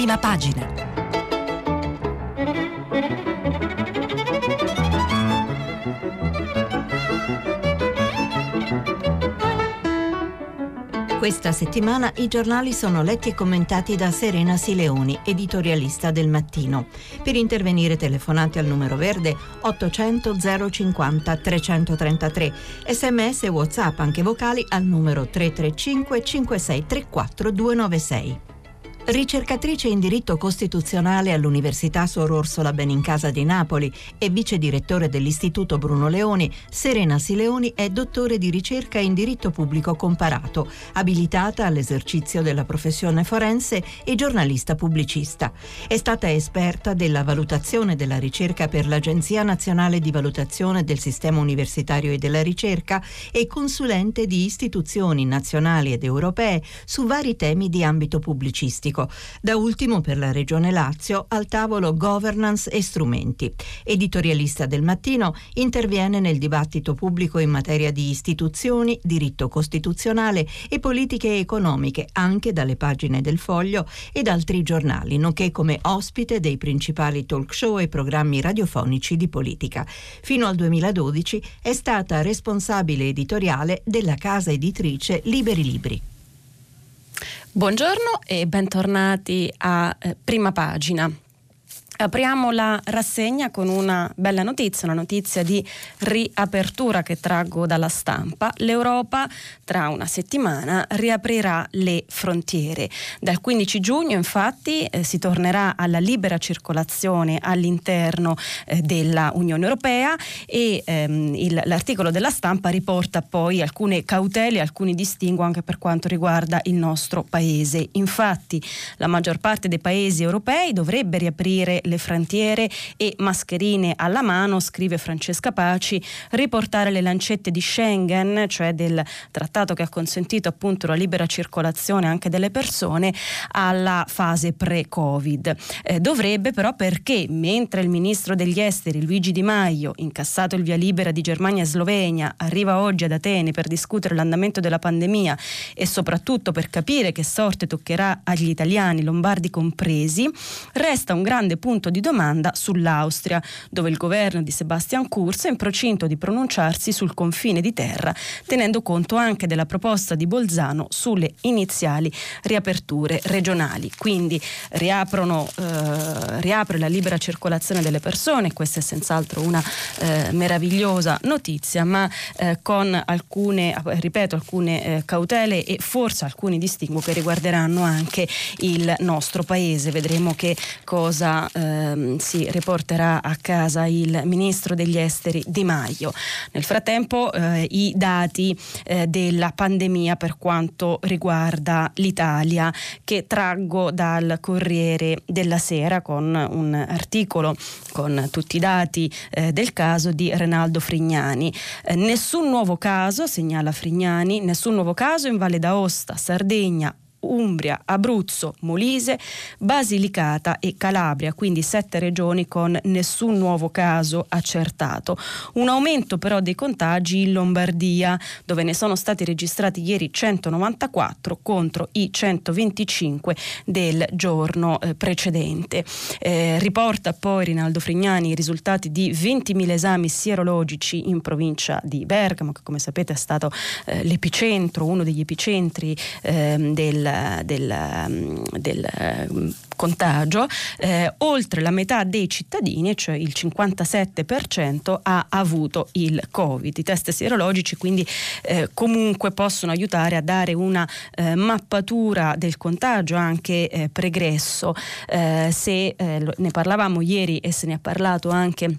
prima pagina. Questa settimana i giornali sono letti e commentati da Serena Sileoni, editorialista del mattino. Per intervenire telefonate al numero verde 800 050 333, sms e whatsapp anche vocali al numero 335 5634 296. Ricercatrice in diritto costituzionale all'Università Sor Orsola Benincasa di Napoli e vice direttore dell'Istituto Bruno Leoni, Serena Sileoni è dottore di ricerca in diritto pubblico comparato, abilitata all'esercizio della professione forense e giornalista pubblicista. È stata esperta della valutazione della ricerca per l'Agenzia Nazionale di Valutazione del Sistema Universitario e della Ricerca e consulente di istituzioni nazionali ed europee su vari temi di ambito pubblicistico politico, da ultimo per la Regione Lazio al tavolo Governance e strumenti. Editorialista del mattino, interviene nel dibattito pubblico in materia di istituzioni, diritto costituzionale e politiche economiche anche dalle pagine del Foglio ed altri giornali, nonché come ospite dei principali talk show e programmi radiofonici di politica. Fino al 2012 è stata responsabile editoriale della casa editrice Liberi Libri. Buongiorno e bentornati a eh, Prima Pagina. Apriamo la rassegna con una bella notizia, una notizia di riapertura che traggo dalla stampa. L'Europa tra una settimana riaprirà le frontiere. Dal 15 giugno infatti eh, si tornerà alla libera circolazione all'interno eh, della Unione Europea e ehm, il, l'articolo della stampa riporta poi alcune cautele, alcuni distinguo anche per quanto riguarda il nostro paese. Infatti la maggior parte dei paesi europei dovrebbe riaprire le frontiere e mascherine alla mano, scrive Francesca Paci, riportare le lancette di Schengen, cioè del trattato che ha consentito appunto la libera circolazione anche delle persone, alla fase pre-Covid. Eh, dovrebbe però perché mentre il ministro degli esteri Luigi Di Maio, incassato il via libera di Germania e Slovenia, arriva oggi ad Atene per discutere l'andamento della pandemia e soprattutto per capire che sorte toccherà agli italiani, lombardi compresi, resta un grande punto punto di domanda sull'Austria, dove il governo di Sebastian Kurz è in procinto di pronunciarsi sul confine di terra, tenendo conto anche della proposta di Bolzano sulle iniziali riaperture regionali. Quindi riaprono, eh, riapre la libera circolazione delle persone, questa è senz'altro una eh, meravigliosa notizia, ma eh, con alcune, ripeto, alcune eh, cautele e forse alcuni distinguo che riguarderanno anche il nostro paese. Vedremo che cosa eh, ehm, si riporterà a casa il ministro degli esteri Di Maio. Nel frattempo eh, i dati eh, della pandemia per quanto riguarda l'Italia che traggo dal Corriere della Sera con un articolo con tutti i dati eh, del caso di Renaldo Frignani. Eh, nessun nuovo caso, segnala Frignani, nessun nuovo caso in Valle d'Aosta, Sardegna, Umbria, Abruzzo, Molise, Basilicata e Calabria, quindi sette regioni con nessun nuovo caso accertato. Un aumento però dei contagi in Lombardia, dove ne sono stati registrati ieri 194 contro i 125 del giorno eh, precedente. Eh, riporta poi Rinaldo Frignani i risultati di 20.000 esami sierologici in provincia di Bergamo, che come sapete è stato eh, l'epicentro, uno degli epicentri ehm, del del, del mm, contagio, eh, oltre la metà dei cittadini, cioè il 57%, ha avuto il Covid. I test sierologici quindi eh, comunque possono aiutare a dare una eh, mappatura del contagio anche eh, pregresso. Eh, se eh, ne parlavamo ieri e se ne ha parlato anche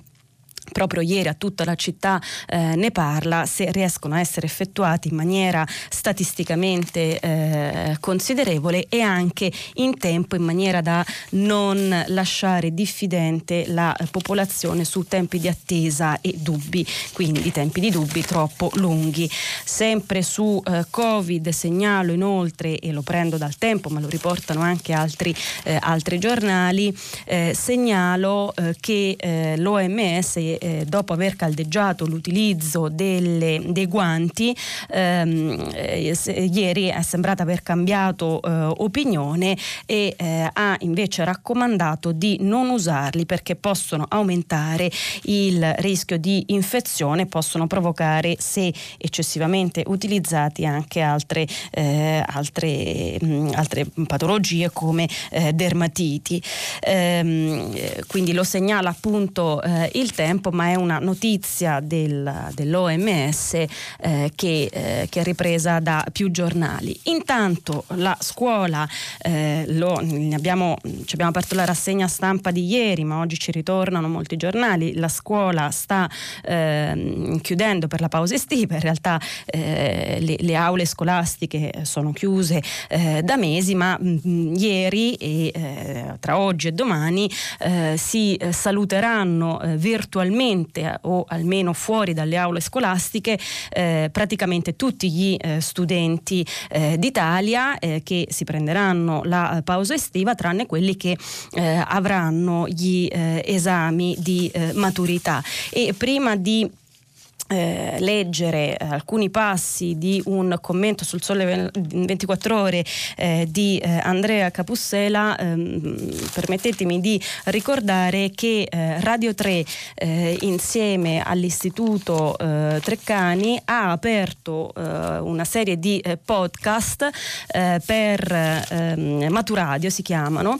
proprio ieri a tutta la città eh, ne parla, se riescono a essere effettuati in maniera statisticamente eh, considerevole e anche in tempo in maniera da non lasciare diffidente la popolazione su tempi di attesa e dubbi, quindi tempi di dubbi troppo lunghi. Sempre su eh, Covid segnalo inoltre, e lo prendo dal tempo ma lo riportano anche altri, eh, altri giornali, eh, segnalo che l'OMS eh, dopo aver caldeggiato l'utilizzo delle, dei guanti ehm, eh, ieri è sembrata aver cambiato eh, opinione e eh, ha invece raccomandato di non usarli perché possono aumentare il rischio di infezione, possono provocare se eccessivamente utilizzati anche altre, eh, altre, mh, altre patologie come eh, dermatiti. Ehm, quindi lo segnala appunto il tempo, ma è una notizia del, dell'OMS eh, che, eh, che, è ripresa da più giornali. Intanto la scuola, eh, lo, abbiamo, ci abbiamo aperto la rassegna stampa di ieri, ma oggi ci ritornano molti giornali, la scuola sta ehm, chiudendo per la pausa estiva, in realtà eh, le, le, aule scolastiche sono chiuse eh, da mesi, ma mh, mm, ieri e tra oggi e domani si saluteranno virtualmente o almeno fuori dalle aule scolastiche eh, praticamente tutti gli eh, studenti eh, d'Italia eh, che si prenderanno la pausa estiva tranne quelli che eh, avranno gli eh, esami di maturità. E prima di eh, leggere eh, alcuni passi di un commento sul Sole 24 Ore eh, di eh, Andrea Capussela, ehm, permettetemi di ricordare che eh, Radio 3 eh, insieme all'Istituto Treccani ha aperto una serie di podcast per ehm, Maturadio si chiamano,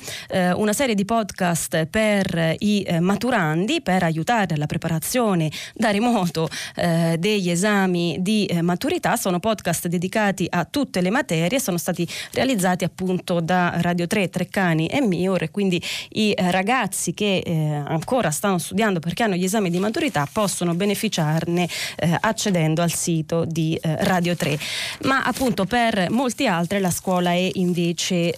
una serie di podcast per i maturandi per aiutare alla preparazione da remoto eh, degli esami di eh, maturità, sono podcast dedicati a tutte le materie, sono stati realizzati appunto da Radio 3, Treccani e Miur quindi i eh, ragazzi che eh, ancora stanno studiando perché hanno gli esami di maturità possono beneficiarne eh, accedendo al sito di Radio 3. Ma appunto per molti altri la scuola è invece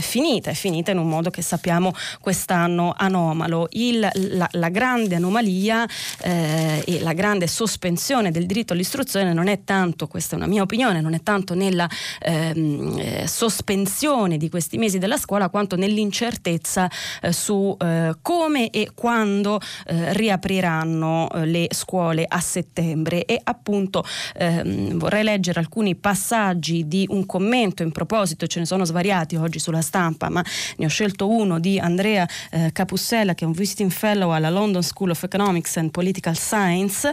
finita, è finita in un modo che sappiamo quest'anno anomalo. Il, la, la, grande anomalia e la grande sospensione sospensione del diritto all'istruzione non è tanto, questa è una mia opinione, non è tanto nella ehm, eh, sospensione di questi mesi della scuola quanto nell'incertezza eh, su eh, come e quando eh, riapriranno eh, le scuole a settembre. E appunto ehm, vorrei leggere alcuni passaggi di un commento in proposito, ce ne sono svariati oggi sulla stampa, ma ne ho scelto uno di Andrea eh, Capussella che è un visiting fellow alla London School of Economics and Political Science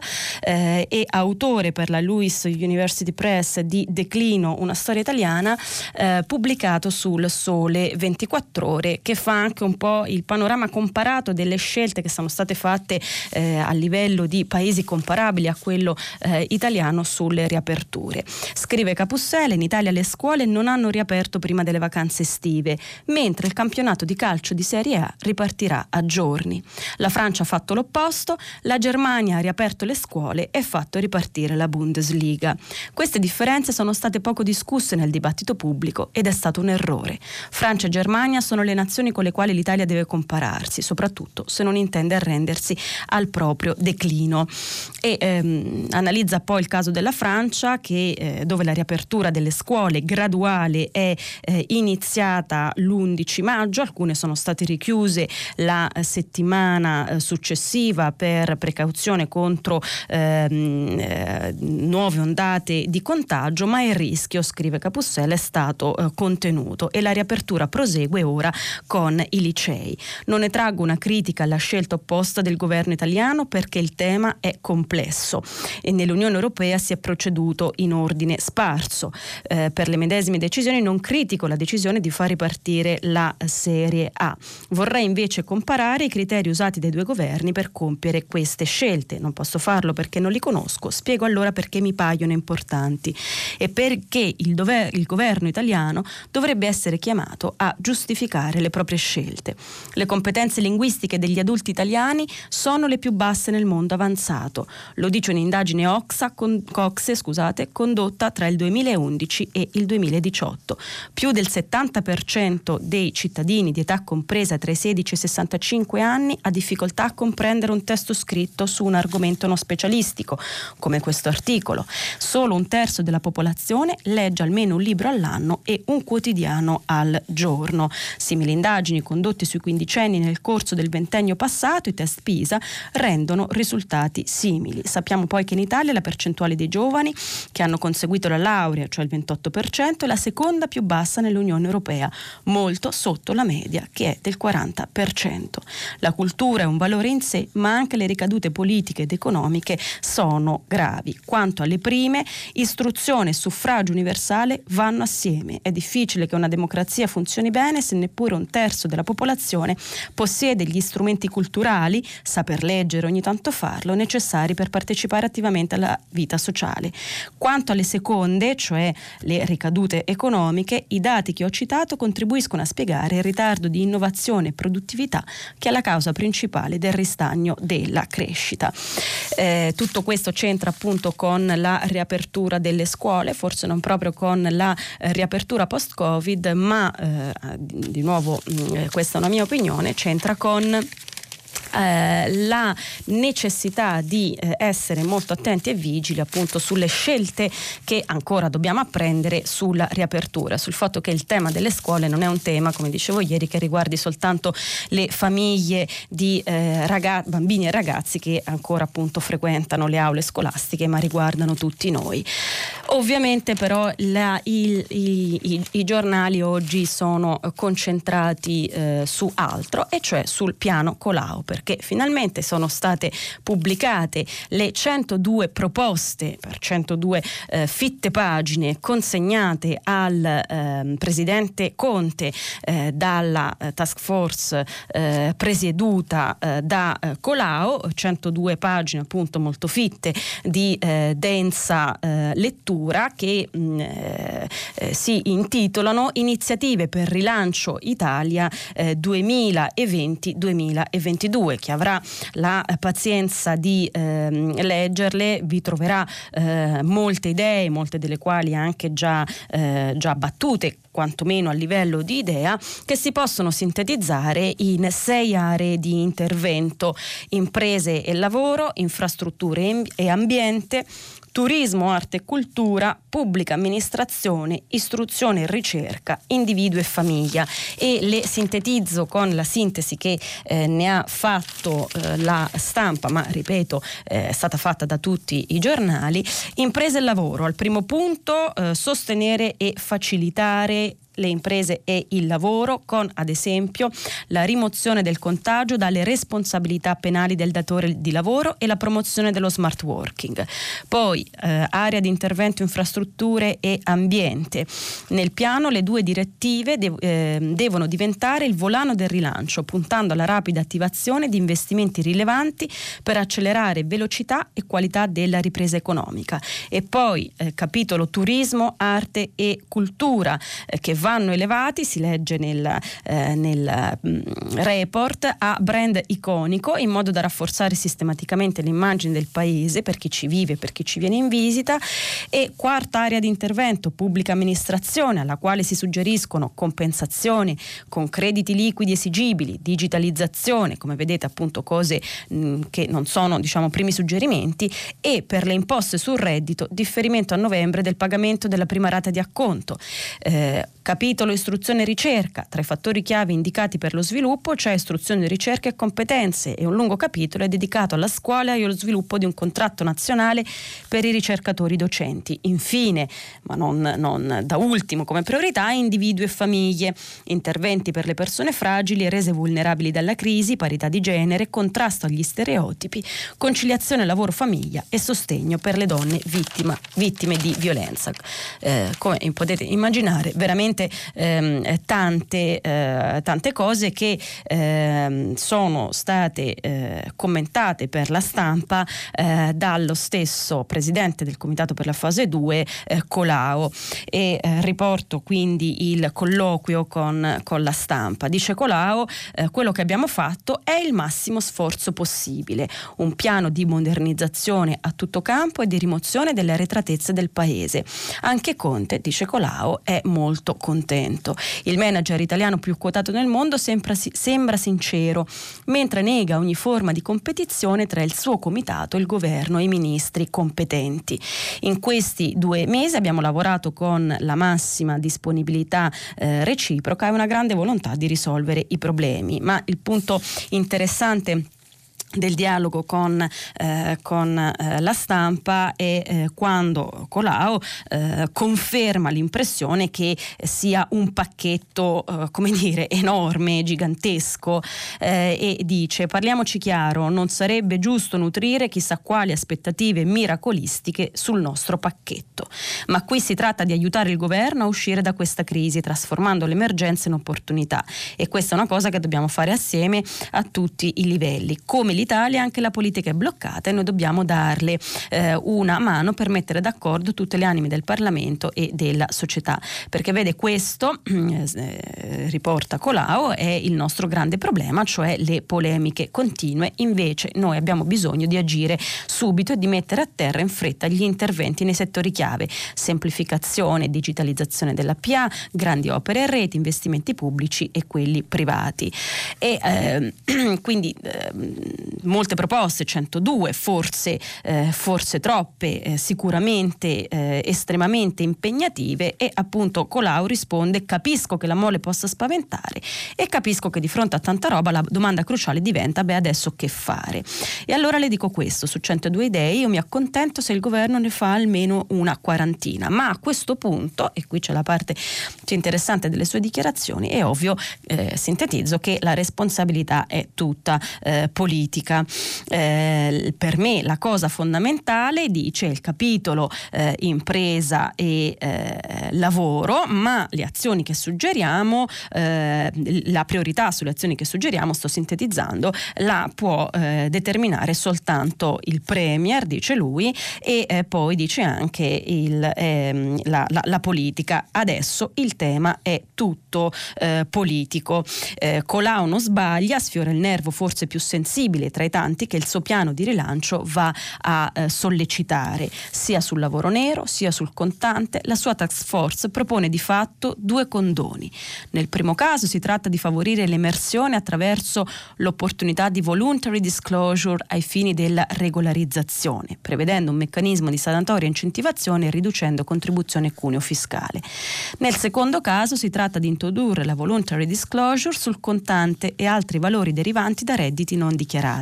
eh, e autore per la Lewis University Press di Declino, una storia italiana, eh, pubblicato sul Sole 24 ore, che fa anche un po' il panorama comparato delle scelte che sono state fatte eh, a livello di paesi comparabili a quello eh, italiano sulle riaperture. Scrive Capussele, in Italia le scuole non hanno riaperto prima delle vacanze estive, mentre il campionato di calcio di Serie A ripartirà a giorni. La Francia ha fatto l'opposto, la Germania ha riaperto le scuole e fatto ripartire la Bundesliga. Queste differenze sono state poco discusse nel dibattito pubblico ed è stato un errore. Francia e Germania sono le nazioni con le quali l'Italia deve compararsi, soprattutto se non intende arrendersi al proprio declino. E ehm, analizza poi il caso della Francia, che, eh, dove la riapertura delle scuole graduale è eh, iniziata l'11 maggio, alcune sono state richiuse la eh, settimana eh, successiva per precauzione contro eh, ehm, eh, nuove ondate di contagio, ma il rischio, scrive Capussella, è stato eh, contenuto e la riapertura prosegue ora con i licei. Non ne traggo una critica alla scelta opposta del governo italiano perché il tema è complesso e nell'Unione Europea si è proceduto in ordine sparso. Eh, per le medesime decisioni non critico la decisione di far ripartire la Serie A. Vorrei invece comparare i criteri usati dai due governi per compiere queste scelte. Non posso farlo perché non li conosco, spiego allora perché mi paiono importanti e perché il, dover, il governo italiano dovrebbe essere chiamato a giustificare le proprie scelte. Le competenze linguistiche degli adulti italiani sono le più basse nel mondo avanzato, lo dice un'indagine Oxa, con, Coxe scusate, condotta tra il 2011 e il 2018. Più del 70% dei cittadini di età compresa tra i 16 e i 65 anni ha difficoltà a comprendere un testo scritto su un argomento non specialistico statistico, come questo articolo. Solo un terzo della popolazione legge almeno un libro all'anno e un quotidiano al giorno. Simili indagini condotte sui quindicenni nel corso del ventennio passato, i test PISA, rendono risultati simili. Sappiamo poi che in Italia la percentuale dei giovani che hanno conseguito la laurea, cioè il 28%, è la seconda più bassa nell'Unione Europea, molto sotto la media che è del 40%. La cultura è un valore in sé, ma anche le ricadute politiche ed economiche sono gravi. Quanto alle prime, istruzione e suffragio universale vanno assieme. È difficile che una democrazia funzioni bene se neppure un terzo della popolazione possiede gli strumenti culturali, saper leggere ogni tanto farlo, necessari per partecipare attivamente alla vita sociale. Quanto alle seconde, cioè le ricadute economiche, i dati che ho citato contribuiscono a spiegare il ritardo di innovazione e produttività che è la causa principale del ristagno della crescita. Eh, tutto questo c'entra appunto con la riapertura delle scuole, forse non proprio con la eh, riapertura post-Covid, ma eh, di nuovo mh, mm, questa è una mia opinione, c'entra con eh, la necessità di eh, essere molto attenti e vigili appunto sulle scelte che ancora dobbiamo apprendere sulla riapertura, sul fatto che il tema delle scuole non è un tema, come dicevo ieri, che riguardi soltanto le famiglie di eh, ragazzi, bambini e ragazzi che ancora appunto frequentano le aule scolastiche, ma riguardano tutti noi. Ovviamente però la, il, i, i, i, giornali oggi sono concentrati eh, su altro, e cioè sul piano Colau, perché finalmente sono state pubblicate le 102 proposte per 102 eh, fitte pagine consegnate al eh, presidente Conte eh, dalla eh, task force eh, presieduta eh, da Colau, 102 pagine appunto molto fitte di densa lettura che mh, mm, si intitolano Iniziative per rilancio Italia 2020-2022 chi avrà la pazienza di ehm, leggerle vi troverà eh, molte idee, molte delle quali anche già, eh, già battute quantomeno a livello di idea, che si possono sintetizzare in sei aree di intervento, imprese e lavoro, infrastrutture e ambiente, turismo, arte e cultura, pubblica amministrazione, istruzione e ricerca, individuo e famiglia e le sintetizzo con la sintesi che eh, ne ha fatto eh, la stampa, ma ripeto eh, è stata fatta da tutti i giornali, imprese e lavoro. Al primo punto eh, sostenere e facilitare le imprese e il lavoro con ad esempio la rimozione del contagio dalle responsabilità penali del datore di lavoro e la promozione dello smart working. Poi eh, area di intervento infrastrutture e ambiente. Nel piano le due direttive de- eh, devono diventare il volano del rilancio, puntando alla rapida attivazione di investimenti rilevanti per accelerare velocità e qualità della ripresa economica. E poi eh, capitolo turismo, arte e cultura eh, che vanno elevati, si legge nel, eh, nel mh, mm, report, a brand iconico in modo da rafforzare sistematicamente l'immagine del paese per chi ci vive, per chi ci viene in visita e quarta area di intervento, pubblica amministrazione alla quale si suggeriscono compensazioni con crediti liquidi esigibili, digitalizzazione, come vedete appunto cose mh, mm, che non sono diciamo primi suggerimenti e per le imposte sul reddito differimento a novembre del pagamento della prima rata di acconto. Eh, Capitolo istruzione e ricerca. Tra i fattori chiave indicati per lo sviluppo c'è istruzione, ricerca e competenze e un lungo capitolo è dedicato alla scuola e allo sviluppo di un contratto nazionale per i ricercatori docenti. Infine, ma non, non da ultimo come priorità, individui e famiglie, interventi per le persone fragili e rese vulnerabili dalla crisi, parità di genere, contrasto agli stereotipi, conciliazione lavoro-famiglia e sostegno per le donne vittima, vittime di violenza. Eh, come potete immaginare, veramente veramente ehm, tante, eh, tante, cose che ehm, sono state eh, commentate per la stampa eh, dallo stesso presidente del Comitato per la fase 2, eh, Colao. E eh, riporto quindi il colloquio con, con la stampa. Dice Colao, eh, quello che abbiamo fatto è il massimo sforzo possibile, un piano di modernizzazione a tutto campo e di rimozione delle arretratezze del paese. Anche Conte, dice Colao, è molto contento malcontento. Il manager italiano più quotato nel mondo sembra, sembra sincero, mentre nega ogni forma di competizione tra il suo comitato, il governo e i ministri competenti. In questi due mesi abbiamo lavorato con la massima disponibilità eh, reciproca e una grande volontà di risolvere i problemi, ma il punto interessante del dialogo con, eh, con eh, la stampa e eh, quando Colau eh, conferma l'impressione che sia un pacchetto eh, come dire enorme, gigantesco eh, e dice parliamoci chiaro non sarebbe giusto nutrire chissà quali aspettative miracolistiche sul nostro pacchetto. Ma qui si tratta di aiutare il governo a uscire da questa crisi trasformando l'emergenza in opportunità. E questa è una cosa che dobbiamo fare assieme a tutti i livelli. Come l'Italia anche la politica è bloccata e noi dobbiamo darle eh, una mano per mettere d'accordo tutte le anime del Parlamento e della società. Perché vede questo, eh, riporta Colau, è il nostro grande problema, cioè le polemiche continue. Invece noi abbiamo bisogno di agire subito e di mettere a terra in fretta gli interventi nei settori chiave, semplificazione, digitalizzazione della PA, grandi opere e reti, investimenti pubblici e quelli privati. E eh, quindi eh, molte proposte, 102, forse, eh, forse troppe, eh, sicuramente eh, estremamente impegnative e appunto Colau risponde capisco che la mole possa spaventare e capisco che di fronte a tanta roba la domanda cruciale diventa beh adesso che fare. E allora le dico questo, su 102 idee io mi accontento se il governo ne fa almeno una quarantina, ma a questo punto, e qui c'è la parte più interessante delle sue dichiarazioni, è ovvio, eh, sintetizzo, che la responsabilità è tutta eh, politica eh, per me la cosa fondamentale dice il capitolo eh, impresa e eh, lavoro, ma le azioni che suggeriamo, eh, la priorità sulle azioni che suggeriamo, sto sintetizzando, la può eh, determinare soltanto il Premier, dice lui, e eh, poi dice anche il, ehm, la, la, la, politica. Adesso il tema è tutto politico. Colau non sbaglia, sfiora il nervo forse più sensibile tra i tanti che il suo piano di rilancio va a eh, sollecitare sia sul lavoro nero sia sul contante. La sua task force propone di fatto due condoni. Nel primo caso si tratta di favorire l'emersione attraverso l'opportunità di voluntary disclosure ai fini della regolarizzazione, prevedendo un meccanismo di sanatoria e incentivazione e riducendo contribuzione cuneo fiscale. Nel secondo caso si tratta di introdurre la voluntary disclosure sul contante e altri valori derivanti da redditi non dichiarati,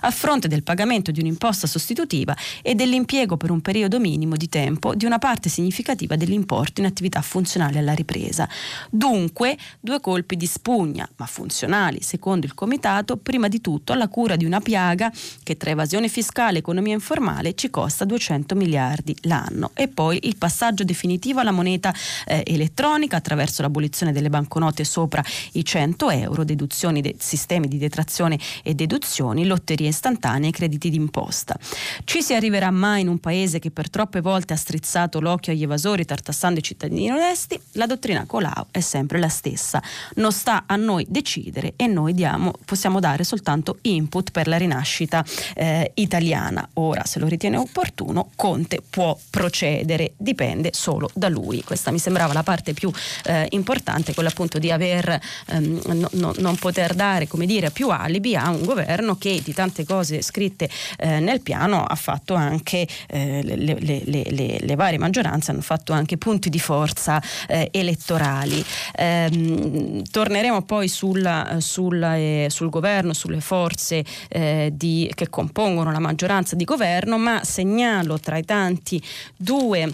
a fronte del pagamento di un'imposta sostitutiva e dell'impiego per un periodo minimo di tempo di una parte significativa dell'importo in attività funzionali alla ripresa. Dunque, due colpi di spugna, ma funzionali, secondo il Comitato, prima di tutto alla cura di una piaga che tra evasione fiscale e economia informale ci costa 200 miliardi l'anno. E poi il passaggio definitivo alla moneta eh, elettronica attraverso l'abolizione delle banconote sopra i 100 euro, deduzioni dei sistemi di detrazione e deduzioni, lotterie istantanee e crediti d'imposta. Ci si arriverà mai in un paese che per troppe volte ha strizzato l'occhio agli evasori tartassando i cittadini onesti? La dottrina Colau è sempre la stessa. Non sta a noi decidere e noi diamo, possiamo dare soltanto input per la rinascita eh, italiana. Ora, se lo ritiene opportuno, Conte può procedere, dipende solo da lui. Questa mi sembrava la parte più eh, importante, quella appunto di aver ehm, no, no, non poter dare, come dire, più alibi a un governo che di tante tante cose scritte eh, nel piano ha fatto anche eh, le, le, le, le, varie maggioranze hanno fatto anche punti di forza eh, elettorali. Ehm, torneremo poi sulla, sulla, eh, sul governo, sulle forze eh, di, che compongono la maggioranza di governo, ma segnalo tra i tanti due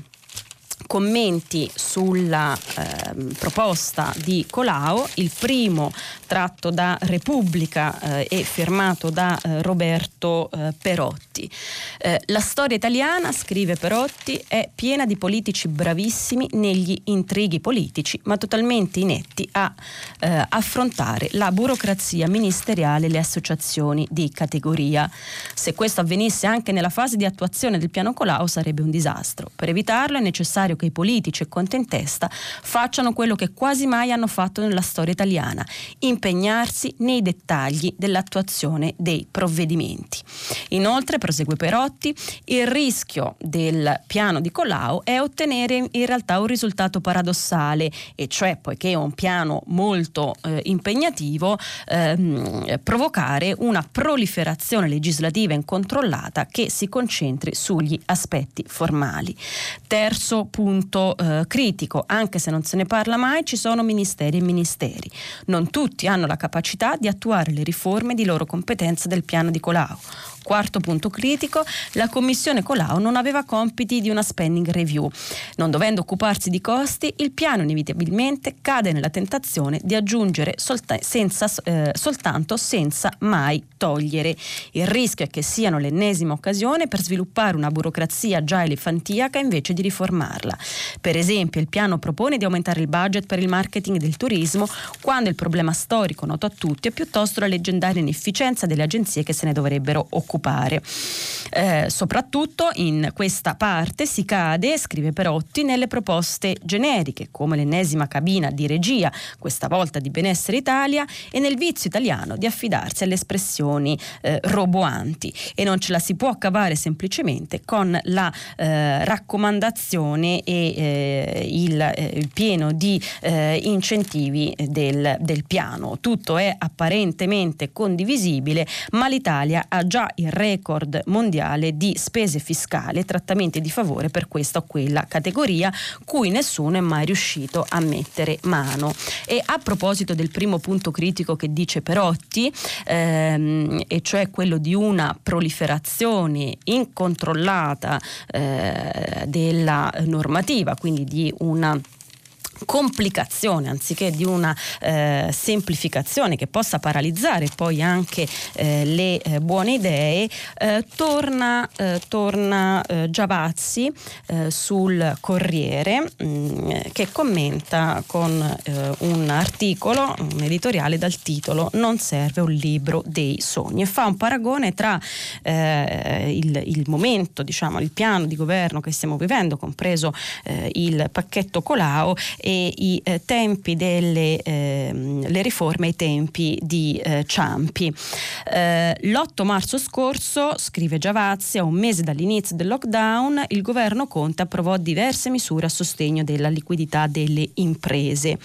commenti sulla eh, proposta di Colau, il primo tratto da Repubblica eh, e firmato da eh, Roberto eh, Perotti. Eh, la storia italiana, scrive Perotti, è piena di politici bravissimi negli intrighi politici, ma totalmente inetti a eh, affrontare la burocrazia ministeriale e le associazioni di categoria. Se questo avvenisse anche nella fase di attuazione del piano Colau sarebbe un disastro. Per evitarlo è necessario necessario che i politici e conti in testa facciano quello che quasi mai hanno fatto nella storia italiana, impegnarsi nei dettagli dell'attuazione dei provvedimenti. Inoltre, prosegue Perotti, il rischio del piano di Colau è ottenere in realtà un risultato paradossale, e cioè poiché è un piano molto eh, impegnativo, ehm, provocare una proliferazione legislativa incontrollata che si concentri sugli aspetti formali. Terzo punto eh, critico, anche se non se ne parla mai, ci sono ministeri e ministeri. Non tutti hanno la capacità di attuare le riforme di loro competenza del piano di Colau. Quarto punto critico, la Commissione Colau non aveva compiti di una spending review. Non dovendo occuparsi di costi, il piano inevitabilmente cade nella tentazione di aggiungere solta- senza, eh, soltanto senza mai togliere. Il rischio è che siano l'ennesima occasione per sviluppare una burocrazia già elefantiaca invece di riformarla. Per esempio, il piano propone di aumentare il budget per il marketing del turismo quando il problema storico noto a tutti è piuttosto la leggendaria inefficienza delle agenzie che se ne dovrebbero occupare occupare. Eh, soprattutto in questa parte si cade, scrive Perotti, nelle proposte generiche, come l'ennesima cabina di regia, questa volta di Benessere Italia, e nel vizio italiano di affidarsi alle espressioni eh, roboanti. E non ce la si può cavare semplicemente con la eh, raccomandazione e eh, il, eh, il, pieno di eh, incentivi del, del piano. Tutto è apparentemente condivisibile, ma l'Italia ha già il record mondiale di spese fiscali e trattamenti di favore per questa o quella categoria, cui nessuno è mai riuscito a mettere mano. E a proposito del primo punto critico che dice Perotti, ehm, e cioè quello di una proliferazione incontrollata eh, della normativa, quindi di una complicazione anziché di una eh, semplificazione che possa paralizzare poi anche eh, le eh, buone idee, eh, torna, eh, torna eh, Giavazzi sul Corriere mh, mm, che commenta con un articolo, un editoriale dal titolo Non serve un libro dei sogni. E fa un paragone tra il, il, momento, diciamo, il piano di governo che stiamo vivendo, compreso il pacchetto Colau e i eh, tempi delle eh, riforme, i tempi di eh, Ciampi. Eh, l'8 marzo scorso, scrive Giavazzi, a un mese dall'inizio del lockdown, il governo Conte approvò diverse misure a sostegno della liquidità delle imprese.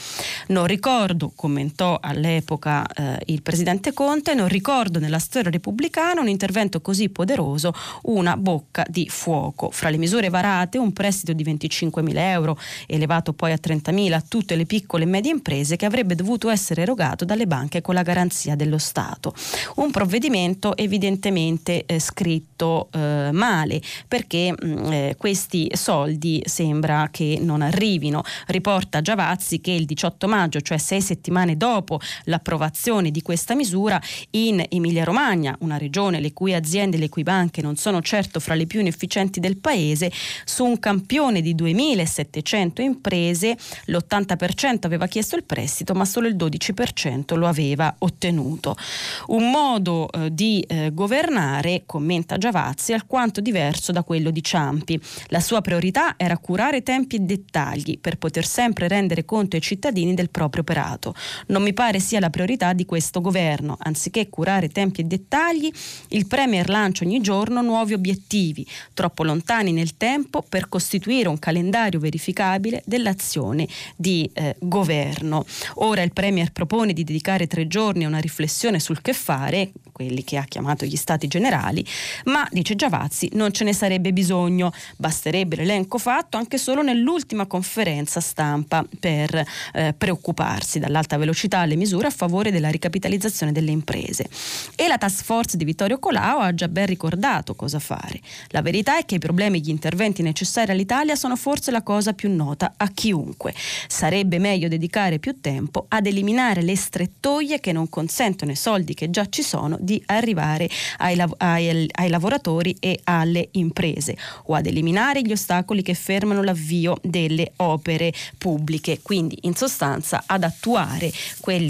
Non ricordo, commentò all'epoca eh, il presidente Conte, non ricordo nella storia repubblicana un intervento così poderoso, una bocca di fuoco. Fra le misure varate, un prestito di 25 mila euro, elevato poi a 30 30.000 a tutte le piccole e medie imprese che avrebbe dovuto essere erogato dalle banche con la garanzia dello Stato. Un provvedimento evidentemente eh, scritto eh, male perché mh, mm, eh, questi soldi sembra che non arrivino. Riporta Giavazzi che il 18 maggio, cioè sei settimane dopo l'approvazione di questa misura, in Emilia-Romagna, una regione le cui aziende e le cui banche non sono certo fra le più inefficienti del paese, su un campione di 2.700 imprese l'80% aveva chiesto il prestito, ma solo il 12% lo aveva ottenuto. Un modo eh, di eh, governare, commenta Giavazzi, alquanto diverso da quello di Ciampi. La sua priorità era curare tempi e dettagli per poter sempre rendere conto ai cittadini del proprio operato. Non mi pare sia la priorità di questo governo. Anziché curare tempi e dettagli, il Premier lancia ogni giorno nuovi obiettivi, troppo lontani nel tempo per costituire un calendario verificabile dell'azione di eh, governo. Ora il Premier propone di dedicare tre giorni a una riflessione sul che fare, quelli che ha chiamato gli stati generali, ma dice Giavazzi non ce ne sarebbe bisogno, basterebbe l'elenco fatto anche solo nell'ultima conferenza stampa per eh, preoccuparsi dall'alta velocità alle misure a favore della ricapitalizzazione delle imprese. E la task force di Vittorio Colau ha già ben ricordato cosa fare. La verità è che i problemi e gli interventi necessari all'Italia sono forse la cosa più nota a chiunque. Sarebbe meglio dedicare più tempo ad eliminare le strettoie che non consentono ai soldi che già ci sono di arrivare ai, ai, ai lavoratori e alle imprese o ad eliminare gli ostacoli che fermano l'avvio delle opere pubbliche. Quindi in sostanza ad attuare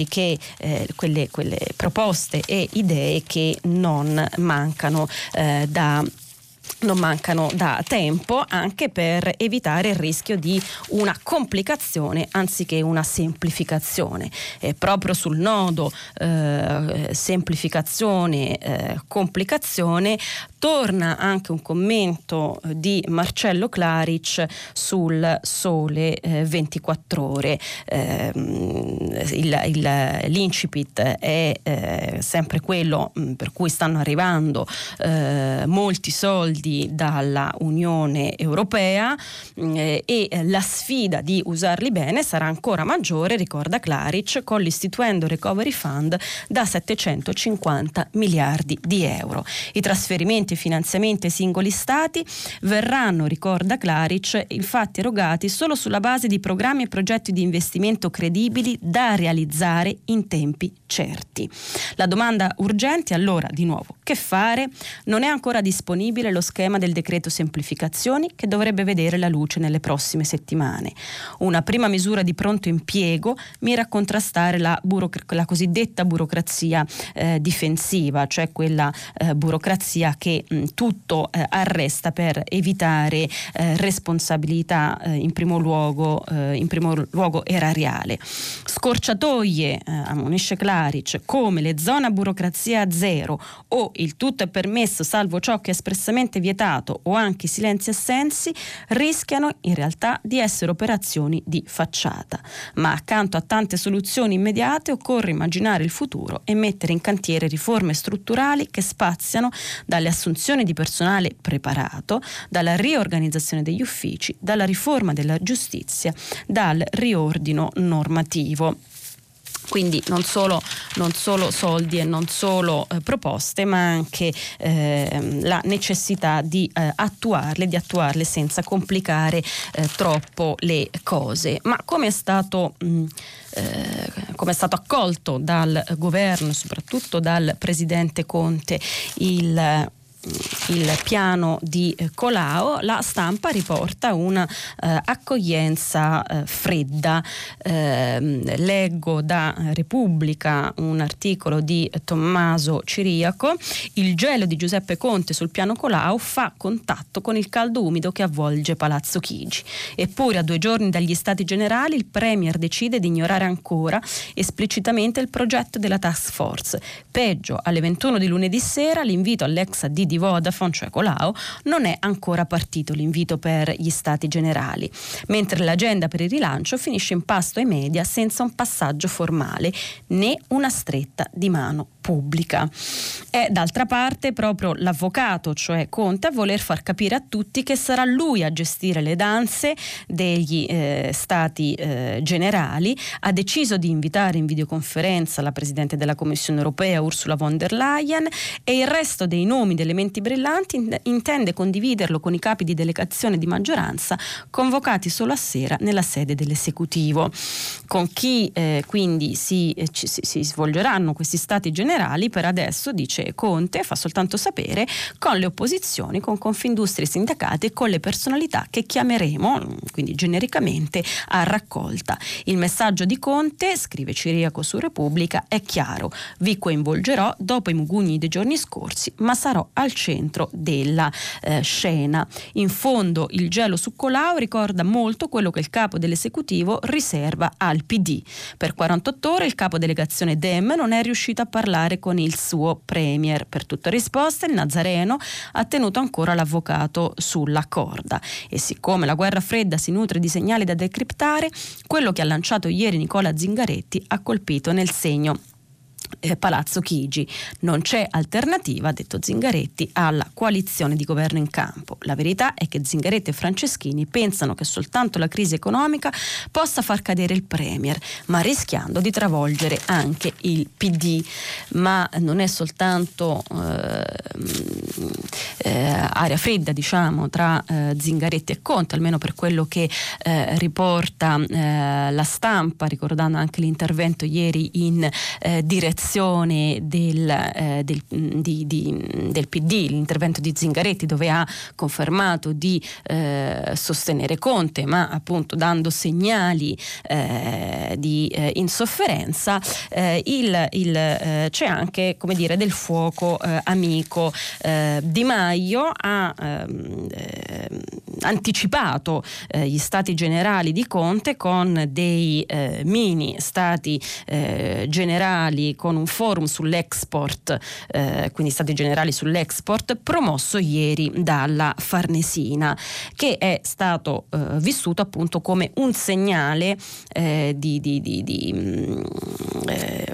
che, eh, quelle, quelle, proposte e idee che non mancano eh, da non mancano da tempo anche per evitare il rischio di una complicazione anziché una semplificazione. E proprio sul nodo eh, semplificazione, eh, complicazione torna anche un commento di Marcello Claric sul Sole eh, 24 ore. Ehm, il, il, l'incipit è eh, sempre quello mh, mm, per cui stanno arrivando eh, molti soldi dalla Unione Europea eh, e la sfida di usarli bene sarà ancora maggiore, ricorda Claric, con l'istituendo Recovery Fund da 750 miliardi di euro. I trasferimenti e finanziamenti ai singoli stati verranno, ricorda Claric, infatti erogati solo sulla base di programmi e progetti di investimento credibili da realizzare in tempi certi. La domanda urgente allora, di nuovo, che fare? Non è ancora disponibile lo schema schema del decreto semplificazioni che dovrebbe vedere la luce nelle prossime settimane. Una prima misura di pronto impiego mira a contrastare la, buroc- la cosiddetta burocrazia eh, difensiva, cioè quella eh, burocrazia che mh, tutto eh, arresta per evitare eh, responsabilità eh, in primo luogo, eh, in primo luogo erariale. Scorciatoie, ammonisce Claric, come le zone burocrazia zero o il tutto è permesso salvo ciò che è espressamente vietato o anche silenzi assensi rischiano in realtà di essere operazioni di facciata. Ma accanto a tante soluzioni immediate occorre immaginare il futuro e mettere in cantiere riforme strutturali che spaziano dalle assunzioni di personale preparato, dalla riorganizzazione degli uffici, dalla riforma della giustizia, dal riordino normativo. Quindi non solo, non solo soldi e non solo eh, proposte, ma anche eh, la necessità di eh, attuarle, di attuarle senza complicare eh, troppo le cose. Ma come è stato... Mh, eh, come è stato accolto dal governo, soprattutto dal presidente Conte, il il piano di eh, Colau, la stampa riporta una eh, eh, fredda. Ehm, leggo da Repubblica un articolo di Tommaso Ciriaco. Il gelo di Giuseppe Conte sul piano Colau fa contatto con il caldo umido che avvolge Palazzo Chigi. Eppure a due giorni dagli stati generali il Premier decide di ignorare ancora esplicitamente il progetto della task force. Peggio, alle 21 di lunedì sera l'invito all'ex DD di Vodafone, cioè Colau, non è ancora partito l'invito per gli stati generali, mentre l'agenda per il rilancio finisce in pasto ai media senza un passaggio formale né una stretta di mano pubblica. È d'altra parte proprio l'avvocato, cioè Conte, a voler far capire a tutti che sarà lui a gestire le danze degli eh, stati eh, generali, ha deciso di invitare in videoconferenza la Presidente della Commissione europea Ursula von der Leyen e il resto dei nomi delle menti brillanti intende condividerlo con i capi di delegazione di maggioranza convocati solo a sera nella sede dell'esecutivo. Con chi eh, quindi si, eh, ci, si, si svolgeranno questi stati generali generali per adesso, dice Conte, fa soltanto sapere con le opposizioni, con Confindustria e sindacati e con le personalità che chiameremo, quindi genericamente, a raccolta. Il messaggio di Conte, scrive Ciriaco su Repubblica, è chiaro. Vi coinvolgerò dopo i mugugni dei giorni scorsi, ma sarò al centro della eh, scena. In fondo il gelo su Colau ricorda molto quello che il capo dell'esecutivo riserva al PD. Per 48 ore il capo delegazione Dem non è riuscito a parlare parlare con il suo premier. Per tutta risposta il Nazareno ha tenuto ancora l'avvocato sulla corda e siccome la guerra fredda si nutre di segnali da decriptare, quello che ha lanciato ieri Nicola Zingaretti ha colpito nel segno eh, Palazzo Chigi. Non c'è alternativa, ha detto Zingaretti, alla coalizione di governo in campo. La verità è che Zingaretti e Franceschini pensano che soltanto la crisi economica possa far cadere il Premier, ma rischiando di travolgere anche il PD. Ma non è soltanto eh, eh, aria fredda, diciamo, tra eh, Zingaretti e Conte, almeno per quello che eh, riporta eh, la stampa, ricordando anche l'intervento ieri in direzione posizione del, eh, del, di, di, del, PD, l'intervento di Zingaretti dove ha confermato di eh, sostenere Conte ma appunto dando segnali eh, di eh, insofferenza, eh, il, il, eh, c'è anche come dire del fuoco amico. di Maio ha ehm, anticipato gli stati generali di Conte con dei mini stati generali con un forum sull'export, eh, quindi stati generali sull'export, promosso ieri dalla Farnesina, che è stato eh, vissuto appunto come un segnale eh, di, di, di, di mm, eh,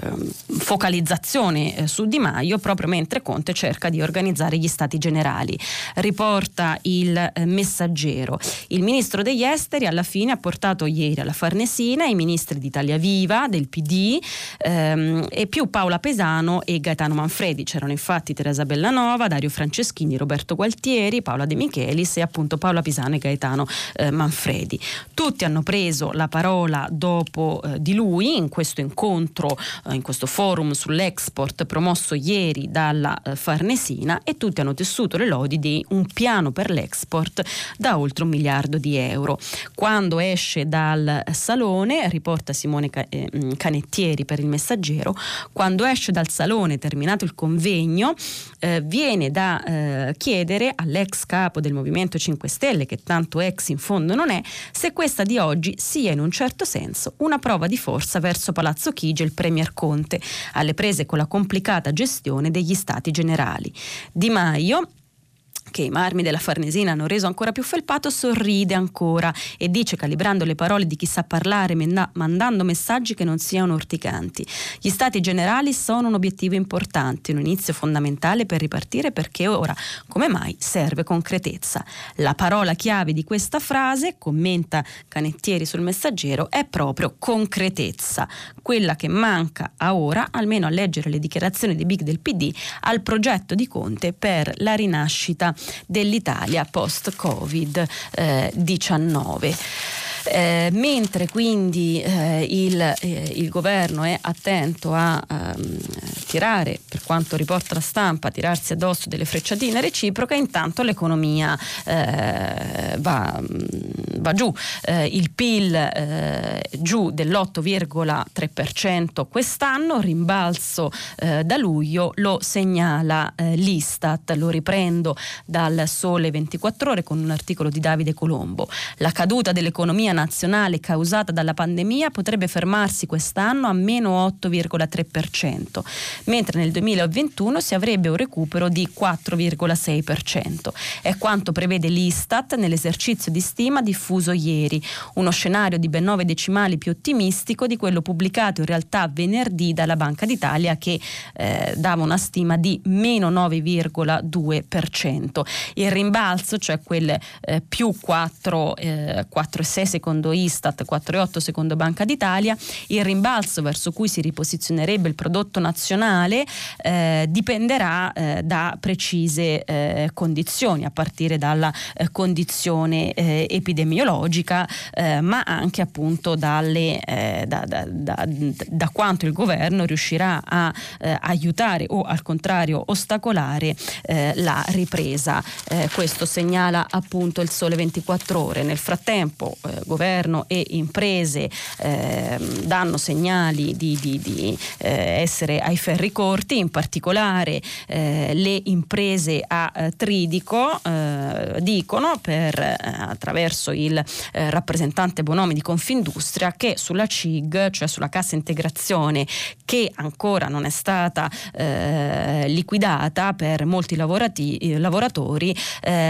focalizzazione eh, su Di Maio proprio mentre Conte cerca di organizzare gli stati generali. Riporta il eh, messaggero. Il ministro degli esteri alla fine ha portato ieri alla Farnesina i ministri di Italia Viva, del PD ehm, e più Paola Pesano e Gaetano Manfredi. C'erano infatti Teresa Bellanova, Dario Franceschini, Roberto Gualtieri, Paola De Michelis e appunto Paola Pisano e Gaetano eh, Manfredi. Tutti hanno preso la parola dopo eh, di lui in questo incontro, eh, in questo forum sull'export promosso ieri dalla eh, Farnesina e tutti hanno tessuto le lodi di un piano per l'export da oltre un miliardo di euro. Quando esce dal salone, riporta Simone eh, Canettieri per il messaggero, quando esce dal salone terminato il convegno, eh, viene da eh, chiedere all'ex capo del Movimento 5 Stelle, che tanto ex in fondo non è, se questa di oggi sia in un certo senso una prova di forza verso Palazzo Chigi e il Premier Conte, alle prese con la complicata gestione degli stati generali. Di Maio che i marmi della Farnesina hanno reso ancora più felpato, sorride ancora e dice, calibrando le parole di chi sa parlare, mandando messaggi che non siano urticanti. Gli stati generali sono un obiettivo importante, un inizio fondamentale per ripartire perché ora, come mai, serve concretezza. La parola chiave di questa frase, commenta Canettieri sul messaggero, è proprio concretezza, quella che manca a ora, almeno a leggere le dichiarazioni di Big del PD, al progetto di Conte per la rinascita dell'Italia post-Covid-19. Eh, mentre quindi eh, il, eh, il, governo è attento a ehm, tirare, per quanto riporta la stampa, tirarsi addosso delle frecciatine reciproche, intanto l'economia eh, va, va, giù. Eh, il PIL giù dell'8,3% quest'anno, rimbalzo da luglio, lo segnala l'Istat, lo riprendo dal Sole 24 ore con un articolo di Davide Colombo. La caduta dell'economia l'economia nazionale causata dalla pandemia potrebbe fermarsi quest'anno a meno 8,3%, mentre nel 2021 si avrebbe un recupero di 4,6%. È quanto prevede l'Istat nell'esercizio di stima diffuso ieri, uno scenario di ben 9 decimali più ottimistico di quello pubblicato in realtà venerdì dalla Banca d'Italia che eh, dava una stima di meno 9,2%. Il rimbalzo, cioè quel eh, più 4, eh, 4,6 secondo Istat, 4,8 secondo Banca d'Italia, il rimbalzo verso cui si riposizionerebbe il prodotto nazionale eh, dipenderà eh, da precise eh, condizioni, a partire dalla eh, condizione eh, epidemiologica, eh, ma anche appunto dalle, da, da, da, da, quanto il governo riuscirà a aiutare o al contrario ostacolare la ripresa. questo segnala appunto il Sole 24 ore. Nel frattempo governo e imprese eh, danno segnali di, di, di eh, essere ai ferri corti, in particolare eh, le imprese a eh, Tridico eh, dicono per, eh, attraverso il rappresentante Bonomi di Confindustria che sulla CIG, cioè sulla cassa integrazione che ancora non è stata liquidata per molti lavoratori,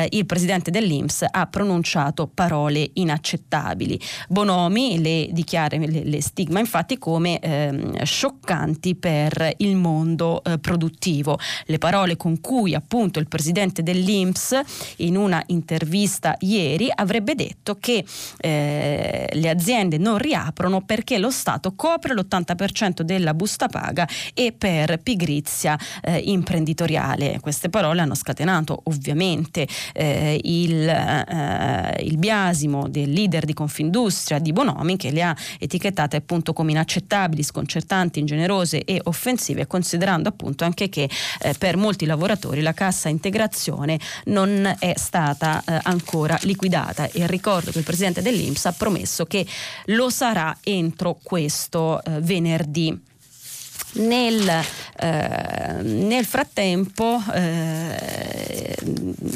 il presidente dell'Inps ha pronunciato parole inaccettabili inaccettabili. Bonomi le dichiara, le, le stigma infatti come ehm, scioccanti per il mondo eh, produttivo. Le parole con cui appunto il presidente dell'Inps in una intervista ieri avrebbe detto che eh, le aziende non riaprono perché lo Stato copre l'80% della busta paga e per pigrizia eh, imprenditoriale. Queste parole hanno scatenato ovviamente eh, il, eh, il biasimo del leader di Confindustria di Bonomi che le ha etichettate appunto come inaccettabili, sconcertanti, ingenerose e offensive considerando appunto anche che eh, per molti lavoratori la cassa integrazione non è stata eh, ancora liquidata e ricordo che il presidente dell'Inps ha promesso che lo sarà entro questo eh, venerdì. Nel, eh, nel frattempo eh,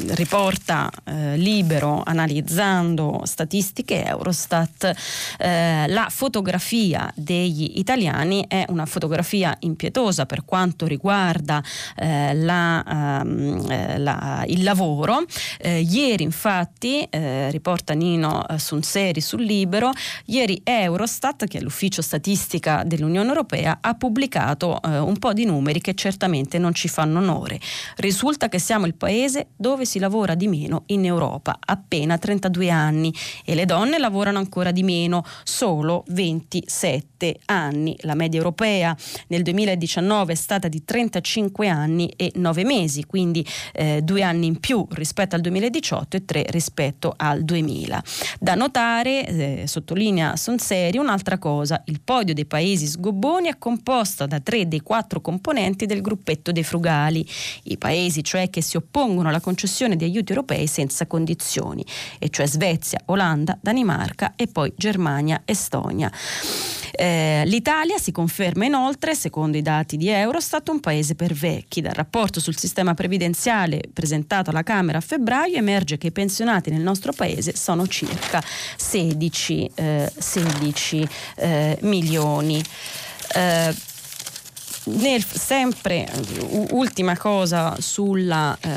riporta eh, Libero analizzando statistiche Eurostat eh, la fotografia degli italiani è una fotografia impietosa per quanto riguarda eh, la, ehm, eh, la, il lavoro. Ieri infatti riporta Nino Sunseri sul Libero ieri Eurostat che è l'ufficio statistica dell'Unione Europea ha pubblicato citato eh, un po' di numeri che certamente non ci fanno onore. Risulta che siamo il paese dove si lavora di meno in Europa, appena 32 anni, e le donne lavorano ancora di meno, solo 27 anni. La media europea nel 2019 è stata di 35 anni e 9 mesi, quindi eh, due anni in più rispetto al 2018 e tre rispetto al 2000. Da notare, eh, sottolinea Sonseri, un'altra cosa, il podio dei paesi sgobboni è composto da da tre dei quattro componenti del gruppetto dei frugali, i paesi cioè che si oppongono alla concessione di aiuti europei senza condizioni, e cioè Svezia, Olanda, Danimarca e poi Germania, Estonia. Eh, L'Italia si conferma inoltre, secondo i dati di Eurostat, un paese per vecchi. Dal rapporto sul sistema previdenziale presentato alla Camera a febbraio emerge che i pensionati nel nostro paese sono circa 16, eh, 16 eh, milioni. Eh, nel, sempre ultima cosa sulla eh,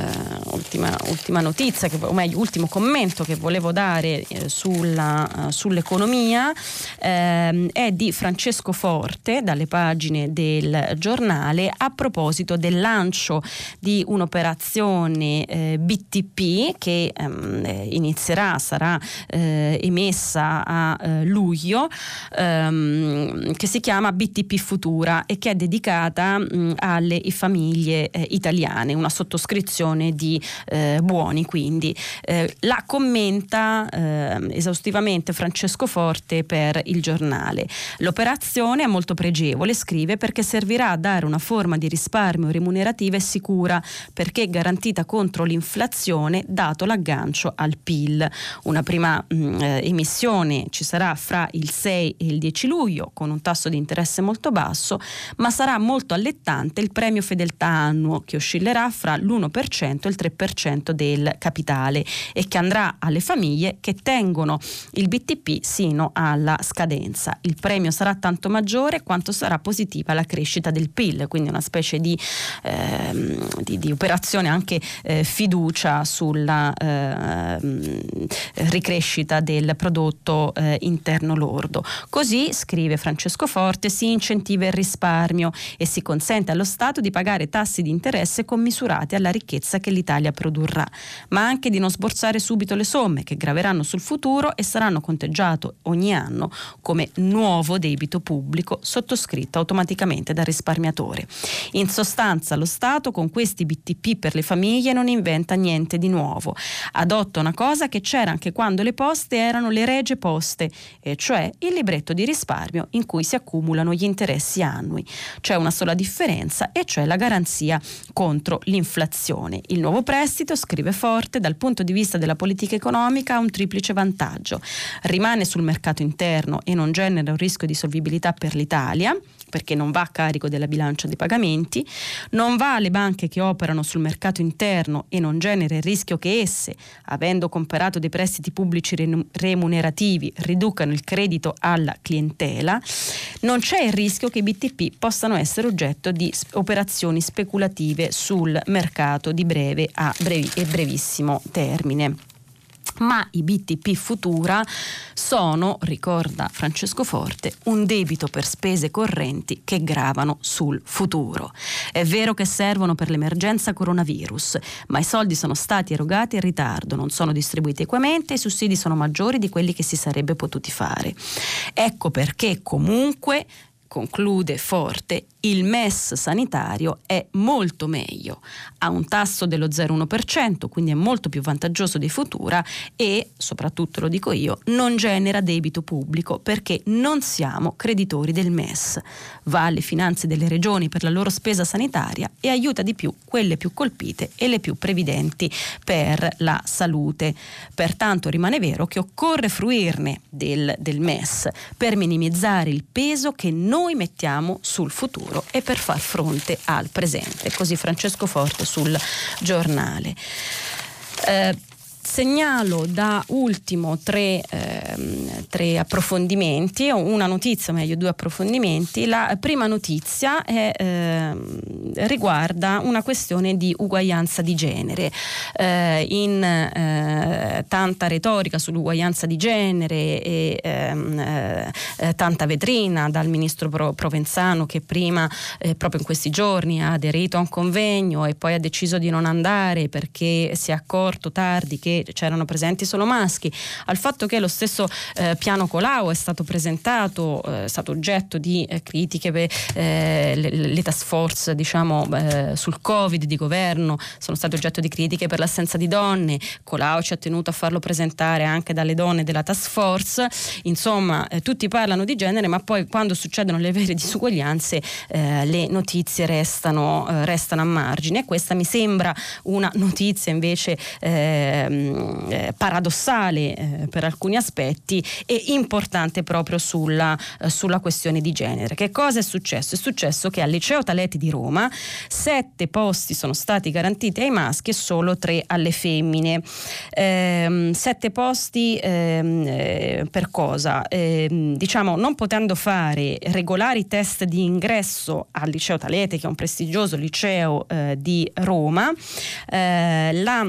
ultima, ultima, notizia, che, o meglio ultimo commento che volevo dare eh, sulla, uh, sull'economia eh, è di Francesco Forte dalle pagine del giornale a proposito del lancio di un'operazione eh, BTP che ehm, inizierà, sarà eh, emessa a luglio ehm, che si chiama BTP Futura e che è dedicata dedicata mh, alle famiglie eh, italiane, una sottoscrizione di eh, buoni quindi. Eh, la commenta ehm, esaustivamente Francesco Forte per il giornale. L'operazione è molto pregevole, scrive, perché servirà a dare una forma di risparmio remunerativa e sicura perché garantita contro l'inflazione dato l'aggancio al PIL. Una prima mh, eh, emissione ci sarà fra il 6 e il 10 luglio con un tasso di interesse molto basso, ma sarà molto allettante il premio fedeltà annuo che oscillerà fra l'1% e il 3% del capitale e che andrà alle famiglie che tengono il BTP sino alla scadenza. Il premio sarà tanto maggiore quanto sarà positiva la crescita del PIL, quindi una specie di, ehm, di, di operazione anche eh, fiducia sulla eh, ricrescita del prodotto eh, interno lordo. Così, scrive Francesco Forte, si incentiva il risparmio e si consente allo Stato di pagare tassi di interesse commisurati alla ricchezza che l'Italia produrrà, ma anche di non sborsare subito le somme che graveranno sul futuro e saranno conteggiate ogni anno come nuovo debito pubblico sottoscritto automaticamente dal risparmiatore. In sostanza lo Stato con questi BTP per le famiglie non inventa niente di nuovo, adotta una cosa che c'era anche quando le poste erano le regie poste, e cioè il libretto di risparmio in cui si accumulano gli interessi annui. C'è una sola differenza e cioè la garanzia contro l'inflazione. Il nuovo prestito, scrive Forte, dal punto di vista della politica economica ha un triplice vantaggio. Rimane sul mercato interno e non genera un rischio di solvibilità per l'Italia perché non va a carico della bilancia dei pagamenti, non va alle banche che operano sul mercato interno e non genera il rischio che esse, avendo comperato dei prestiti pubblici remunerativi, riducano il credito alla clientela, non c'è il rischio che i BTP possano essere oggetto di operazioni speculative sul mercato di breve a brevi e brevissimo termine ma i BTP Futura sono, ricorda Francesco Forte, un debito per spese correnti che gravano sul futuro. È vero che servono per l'emergenza coronavirus, ma i soldi sono stati erogati in ritardo, non sono distribuiti equamente e i sussidi sono maggiori di quelli che si sarebbe potuti fare. Ecco perché comunque conclude Forte, il MES sanitario è molto meglio, ha un tasso dello 0,1%, quindi è molto più vantaggioso di Futura e, soprattutto lo dico io, non genera debito pubblico perché non siamo creditori del MES, va alle finanze delle regioni per la loro spesa sanitaria e aiuta di più quelle più colpite e le più previdenti per la salute. Pertanto rimane vero che occorre fruirne del, del MES per minimizzare il peso che noi mettiamo sul futuro futuro e per far fronte al presente. Così Francesco Forte sul giornale. Eh, Segnalo da ultimo tre, ehm, tre, approfondimenti, o una notizia, meglio due approfondimenti. La prima notizia è, ehm, riguarda una questione di uguaglianza di genere. Eh, in eh, tanta retorica sull'uguaglianza di genere e ehm, eh, tanta vetrina dal ministro Provenzano che prima, eh, proprio in questi giorni, ha aderito a un convegno e poi ha deciso di non andare perché si è accorto tardi che c'erano presenti solo maschi, al fatto che lo stesso eh, piano Colau è stato presentato, eh, è stato oggetto di eh, critiche per eh, le, le, task force diciamo, eh, sul Covid di governo, sono state oggetto di critiche per l'assenza di donne, Colau ci ha tenuto a farlo presentare anche dalle donne della task force, insomma eh, tutti parlano di genere ma poi quando succedono le vere disuguaglianze le notizie restano, restano, a margine. E questa mi sembra una notizia invece eh, eh, paradossale eh, per alcuni aspetti e importante proprio sulla, eh, sulla, questione di genere. Che cosa è successo? È successo che al liceo Taleti di Roma sette posti sono stati garantiti ai maschi e solo tre alle femmine. Ehm, sette posti ehm, eh, per cosa? Ehm, diciamo non potendo fare regolari test di ingresso al liceo Talete che è un prestigioso liceo eh, di Roma, la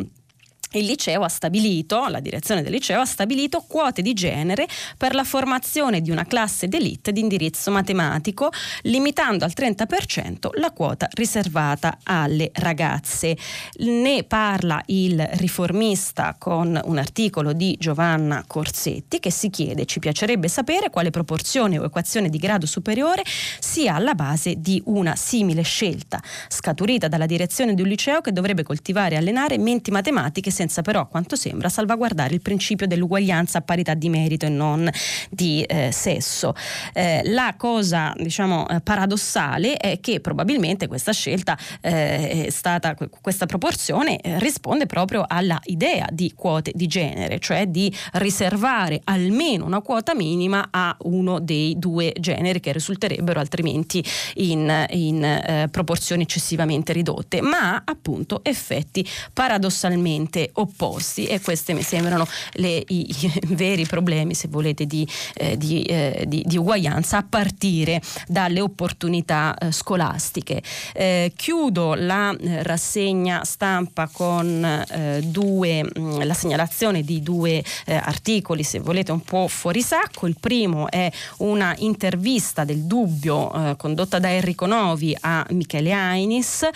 il liceo ha stabilito, la direzione del liceo ha stabilito quote di genere per la formazione di una classe d'elite di indirizzo matematico, limitando al 30% la quota riservata alle ragazze. Ne parla il riformista con un articolo di Giovanna Corsetti che si chiede, ci piacerebbe sapere quale proporzione o equazione di grado superiore sia alla base di una simile scelta, scaturita dalla direzione di un liceo che dovrebbe coltivare e allenare menti matematiche senza però, a quanto sembra, salvaguardare il principio dell'uguaglianza a parità di merito e non di eh, sesso. Eh, la cosa, diciamo, eh, paradossale è che probabilmente questa scelta eh, è stata, questa proporzione eh, risponde proprio alla idea di quote di genere, cioè di riservare almeno una quota minima a uno dei due generi che risulterebbero altrimenti in, in eh, proporzioni eccessivamente ridotte, ma appunto effetti paradossalmente opposti e questi mi sembrano le, i, i, veri problemi, se volete, di, eh, di, eh, di, di, uguaglianza a partire dalle opportunità eh, scolastiche. Eh, chiudo la eh, rassegna stampa con eh, due, mh, mm, la segnalazione di due articoli, se volete, un po' fuori sacco. Il primo è una intervista del dubbio condotta da Enrico Novi a Michele Ainis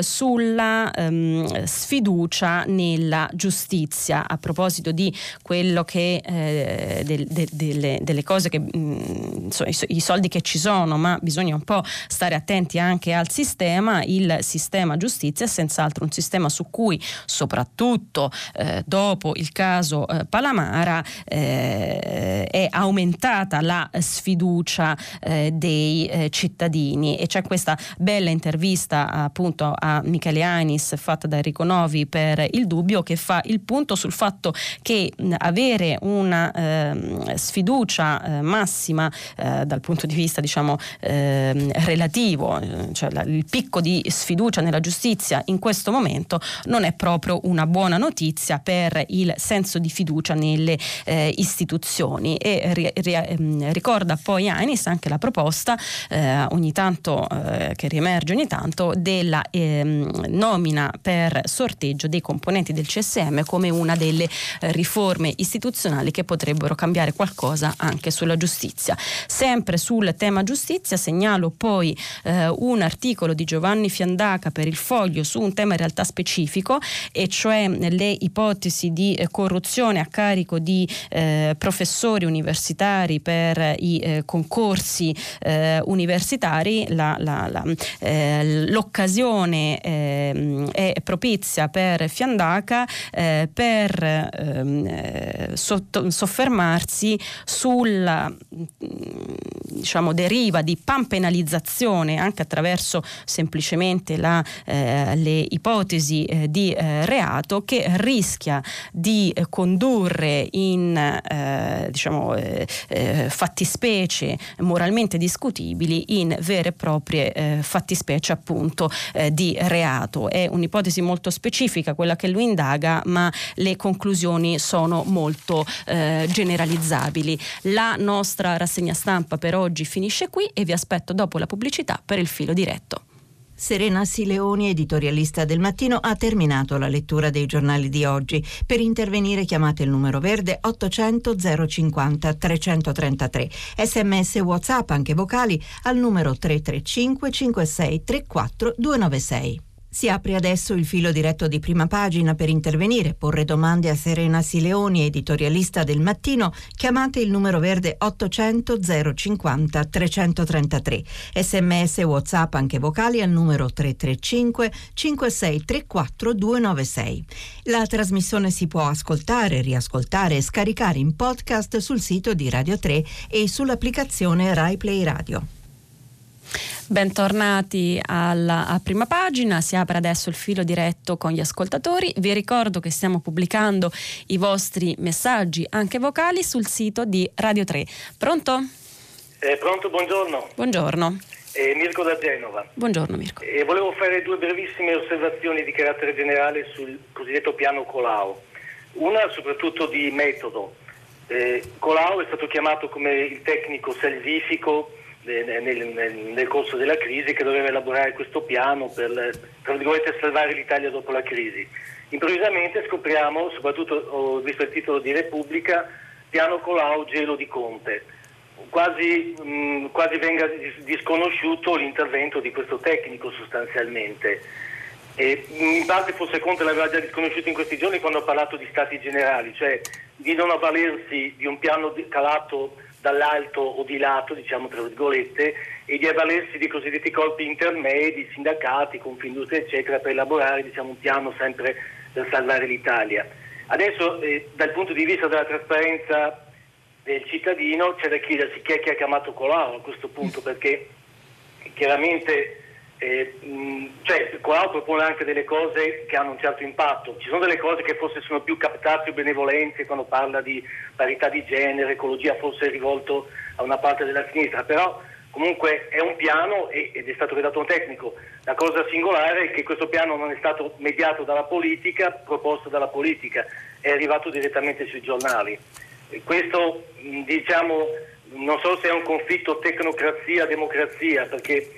sulla ehm, sfiducia nel della giustizia a proposito di quello che eh, del, de, delle, delle, cose che mh, mm, so, i, i, soldi che ci sono ma bisogna un po' stare attenti anche al sistema. Il sistema giustizia è senz'altro un sistema su cui soprattutto eh, dopo il caso eh, Palamara eh, è aumentata la sfiducia eh, dei eh, cittadini. E c'è questa bella intervista appunto a Michele Anis fatta da Enrico Novi per il dubbio che fa il punto sul fatto che avere una eh, sfiducia eh, massima eh, dal punto di vista diciamo ehm, relativo, cioè la, il picco di sfiducia nella giustizia in questo momento non è proprio una buona notizia per il senso di fiducia nelle eh, istituzioni. E ri, ri, ehm, ricorda poi Ainis anche la proposta eh, ogni tanto eh, che riemerge ogni tanto della ehm, nomina per sorteggio dei componenti del del CSM come una delle eh, riforme istituzionali che potrebbero cambiare qualcosa anche sulla giustizia. Sempre sul tema giustizia segnalo poi eh, un articolo di Giovanni Fiandaca per il Foglio su un tema in realtà specifico e cioè le ipotesi di eh, corruzione a carico di eh, professori universitari per i eh, concorsi eh, universitari. La, la, la, eh, l'occasione ehm, è propizia per Fiandaca per ehm, sotto, soffermarsi sulla diciamo, deriva di panpenalizzazione anche attraverso semplicemente la, eh, le ipotesi eh, di eh, reato che rischia di condurre in eh, diciamo, eh, eh, fattispecie moralmente discutibili in vere e proprie fattispecie appunto di reato. È un'ipotesi molto specifica quella che lui indaga, ma le conclusioni sono molto generalizzabili. La nostra rassegna stampa per oggi finisce qui e vi aspetto dopo la pubblicità per il filo diretto. Serena Sileoni, editorialista del mattino, ha terminato la lettura dei giornali di oggi. Per intervenire chiamate il numero verde 800 050 333. Sms WhatsApp anche vocali al numero 335 56 34 296. Si apre adesso il filo diretto di prima pagina per intervenire, porre domande a Serena Sileoni, editorialista del mattino. Chiamate il numero verde 800 050 333. Sms WhatsApp anche vocali al numero 335 5634 296. La trasmissione si può ascoltare, riascoltare e scaricare in podcast sul sito di Radio 3 e sull'applicazione Rai Play Radio. Bentornati alla, a prima pagina, si apre adesso il filo diretto con gli ascoltatori. Vi ricordo che stiamo pubblicando i vostri messaggi anche vocali sul sito di Radio 3. Pronto? Eh, pronto, buongiorno. Buongiorno. Eh, Mirko da Genova. Buongiorno Mirko. Eh, volevo fare due brevissime osservazioni di carattere generale sul cosiddetto piano Colau. Una soprattutto di metodo. Eh, Colau è stato chiamato come il tecnico salvifico nel, nel, nel, corso della crisi che doveva elaborare questo piano per salvare l'Italia dopo la crisi. Improvvisamente scopriamo, soprattutto ho visto il titolo di Repubblica, piano Colau, gelo di Conte. Quasi, mh, quasi venga disconosciuto l'intervento di questo tecnico sostanzialmente. E in parte forse Conte l'aveva già disconosciuto in questi giorni quando ha parlato di stati generali, cioè di non avvalersi di un piano calato dall'alto o di lato, diciamo tra virgolette, e di avvalersi di cosiddetti colpi intermedi, sindacati, Confindustria eccetera, per elaborare diciamo, un piano sempre per salvare l'Italia. Adesso eh, dal punto di vista della trasparenza del cittadino c'è da chiedersi chi è che ha chiamato Colau a questo punto, perché chiaramente cioè, Colau propone anche delle cose che hanno un certo impatto, ci sono delle cose che forse sono più captate o benevolenze quando parla di parità di genere, ecologia forse è rivolto a una parte della sinistra, però comunque è un piano ed è stato redatto un tecnico. La cosa singolare è che questo piano non è stato mediato dalla politica, proposto dalla politica, è arrivato direttamente sui giornali. E questo diciamo, non so se è un conflitto tecnocrazia-democrazia, perché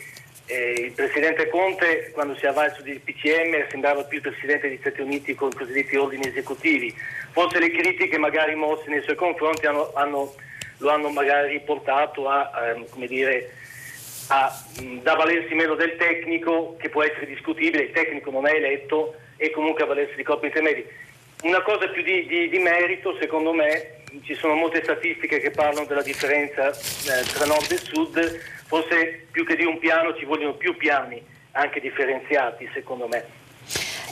eh, il presidente Conte, quando si è avvalso del PCM, sembrava più il presidente degli Stati Uniti con i cosiddetti ordini esecutivi. Forse le critiche magari mosse nei suoi confronti hanno, hanno, lo hanno magari portato a, a dire, a, ad avvalersi meno del tecnico, che può essere discutibile, il tecnico non è eletto, e comunque avvalersi di corpi intermedi. Una cosa più di, di, di merito, secondo me, ci sono molte statistiche che parlano della differenza eh, tra nord e sud, forse più che di un piano ci vogliono più piani, anche differenziati secondo me.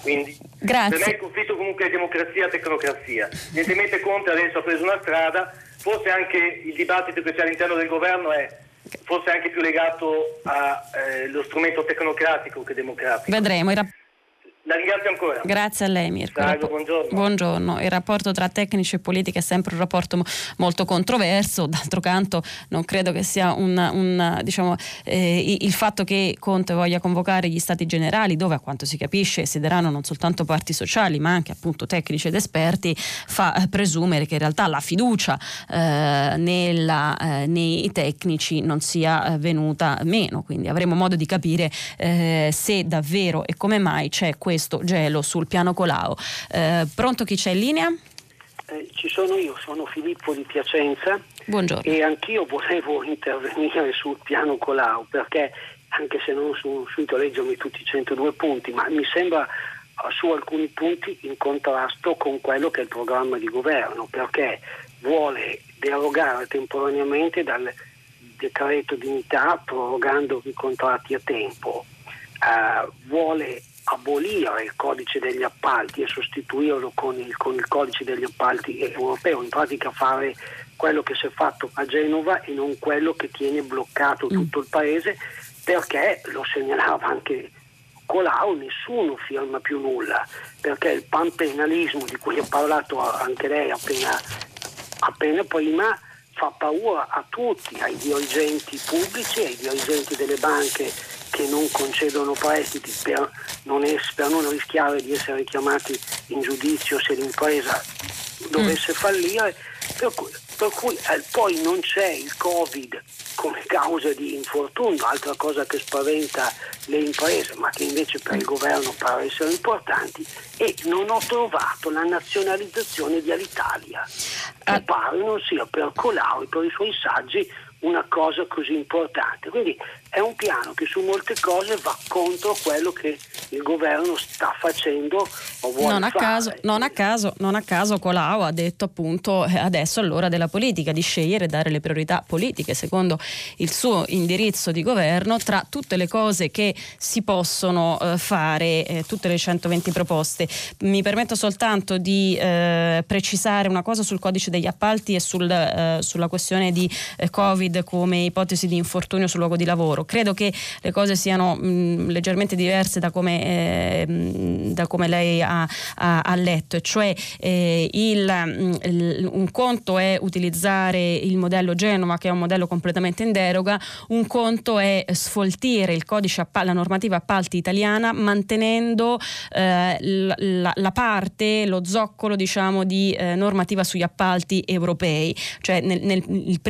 Quindi Grazie. per me il conflitto comunque è democrazia-tecnocrazia. Evidentemente Conte adesso ha preso una strada, forse anche il dibattito che c'è all'interno del governo è forse anche più legato allo eh, strumento tecnocratico che democratico. Vedremo. La ringrazio ancora. Grazie a lei Mirko. Prego, buongiorno. buongiorno. Il rapporto tra tecnici e politica è sempre un rapporto molto controverso, d'altro canto non credo che sia un, un diciamo, eh, il fatto che Conte voglia convocare gli stati generali dove a quanto si capisce siederanno non soltanto parti sociali ma anche appunto tecnici ed esperti fa eh, presumere che in realtà la fiducia eh, nella, eh, nei tecnici non sia eh, venuta meno, quindi avremo modo di capire eh, se davvero e come mai c'è questo questo gelo sul piano Colau. Eh, pronto chi c'è in linea? Eh, ci sono io, sono Filippo di Piacenza Buongiorno. e anch'io volevo intervenire sul piano Colau perché anche se non riuscito a leggermi tutti i 102 punti, ma mi sembra su alcuni punti in contrasto con quello che è il programma di governo, perché vuole derogare temporaneamente dal decreto dignità prorogando i contratti a tempo, eh, vuole abolire il codice degli appalti e sostituirlo con il, con il, codice degli appalti europeo, in pratica fare quello che si è fatto a Genova e non quello che tiene bloccato mm. tutto il paese perché lo segnalava anche Colau, nessuno firma più nulla perché il panpenalismo di cui ha parlato anche lei appena, appena prima fa paura a tutti, ai dirigenti pubblici, ai dirigenti delle banche che non concedono prestiti per non, es- per non rischiare di essere chiamati in giudizio se l'impresa dovesse mm. fallire, per cui, per cui eh, poi non c'è il Covid come causa di infortunio, altra cosa che spaventa le imprese, ma che invece per il governo pare essere importanti, e non ho trovato la nazionalizzazione di Alitalia, che ah. pare non sia per Colau e per i suoi saggi una cosa così importante. Quindi è un piano che su molte cose va contro quello che il governo sta facendo o vuole non a fare. Caso, non, a caso, non a caso Colau ha detto appunto eh, adesso all'ora della politica di scegliere e dare le priorità politiche secondo il suo indirizzo di governo tra tutte le cose che si possono eh, fare, eh, tutte le 120 proposte. Mi permetto soltanto di eh, precisare una cosa sul codice degli appalti e sul, eh, sulla questione di eh, Covid come ipotesi di infortunio sul luogo di lavoro Credo che le cose siano mh, mm, leggermente diverse da come, eh, da come lei ha, ha, ha, letto, cioè eh, il, mm, il, un conto è utilizzare il modello Genova, che è un modello completamente in deroga, un conto è sfoltire il codice appalti, la normativa appalti italiana mantenendo eh, la, la, parte, lo zoccolo diciamo, di eh, normativa sugli appalti europei. Cioè nel, nel,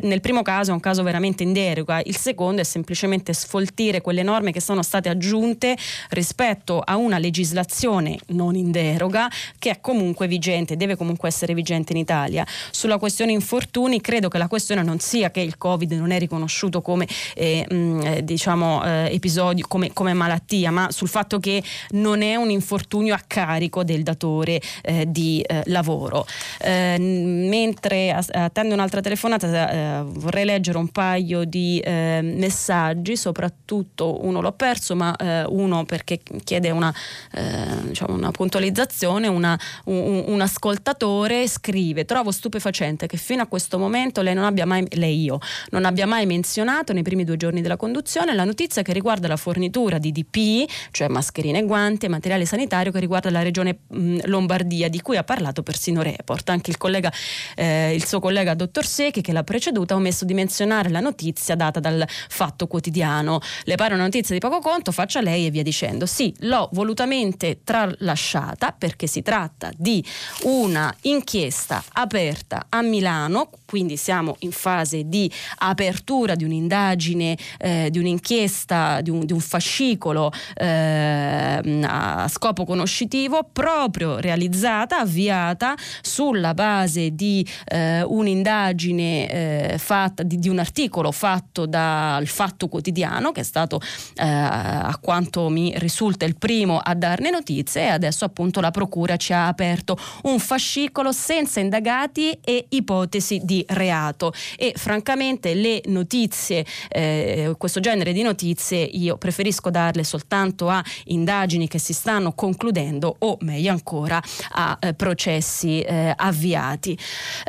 nel primo caso è un caso veramente in deroga, il secondo è semplicemente semplicemente sfoltire quelle norme che sono state aggiunte rispetto a una legislazione non in deroga che è comunque vigente, deve comunque essere vigente in Italia. Sulla questione infortuni credo che la questione non sia che il Covid non è riconosciuto come eh, mh, eh, diciamo, eh, episodio, come, come, malattia, ma sul fatto che non è un infortunio a carico del datore eh, di eh, lavoro. Eh, mentre attendo un'altra telefonata vorrei leggere un paio di messaggi oggi, soprattutto uno l'ho perso, ma eh, uno perché chiede una, eh, diciamo una puntualizzazione, una, un, un, ascoltatore scrive, trovo stupefacente che fino a questo momento lei non abbia mai, lei io, non abbia mai menzionato nei primi due giorni della conduzione la notizia che riguarda la fornitura di DP, cioè mascherine e guanti e materiale sanitario che riguarda la regione mh, Lombardia, di cui ha parlato persino Report. Anche il, collega, eh, il suo collega dottor Secchi che l'ha preceduta ha omesso di menzionare la notizia data dal Fatto Quotidiano quotidiano le pare una notizia di poco conto, faccia lei e via dicendo. Sì, l'ho volutamente tralasciata perché si tratta di una inchiesta aperta a Milano, quindi siamo in fase di apertura di un'indagine, eh, di un'inchiesta, di un, di un fascicolo eh, a scopo conoscitivo proprio realizzata, avviata sulla base di eh, un'indagine eh, fatta, di, di un articolo fatto dal Fatto Quotidiano quotidiano che è stato eh, a quanto mi risulta il primo a darne notizie e adesso appunto la procura ci ha aperto un fascicolo senza indagati e ipotesi di reato e francamente le notizie, eh, questo genere di notizie io preferisco darle soltanto a indagini che si stanno concludendo o meglio ancora a eh, processi eh, avviati.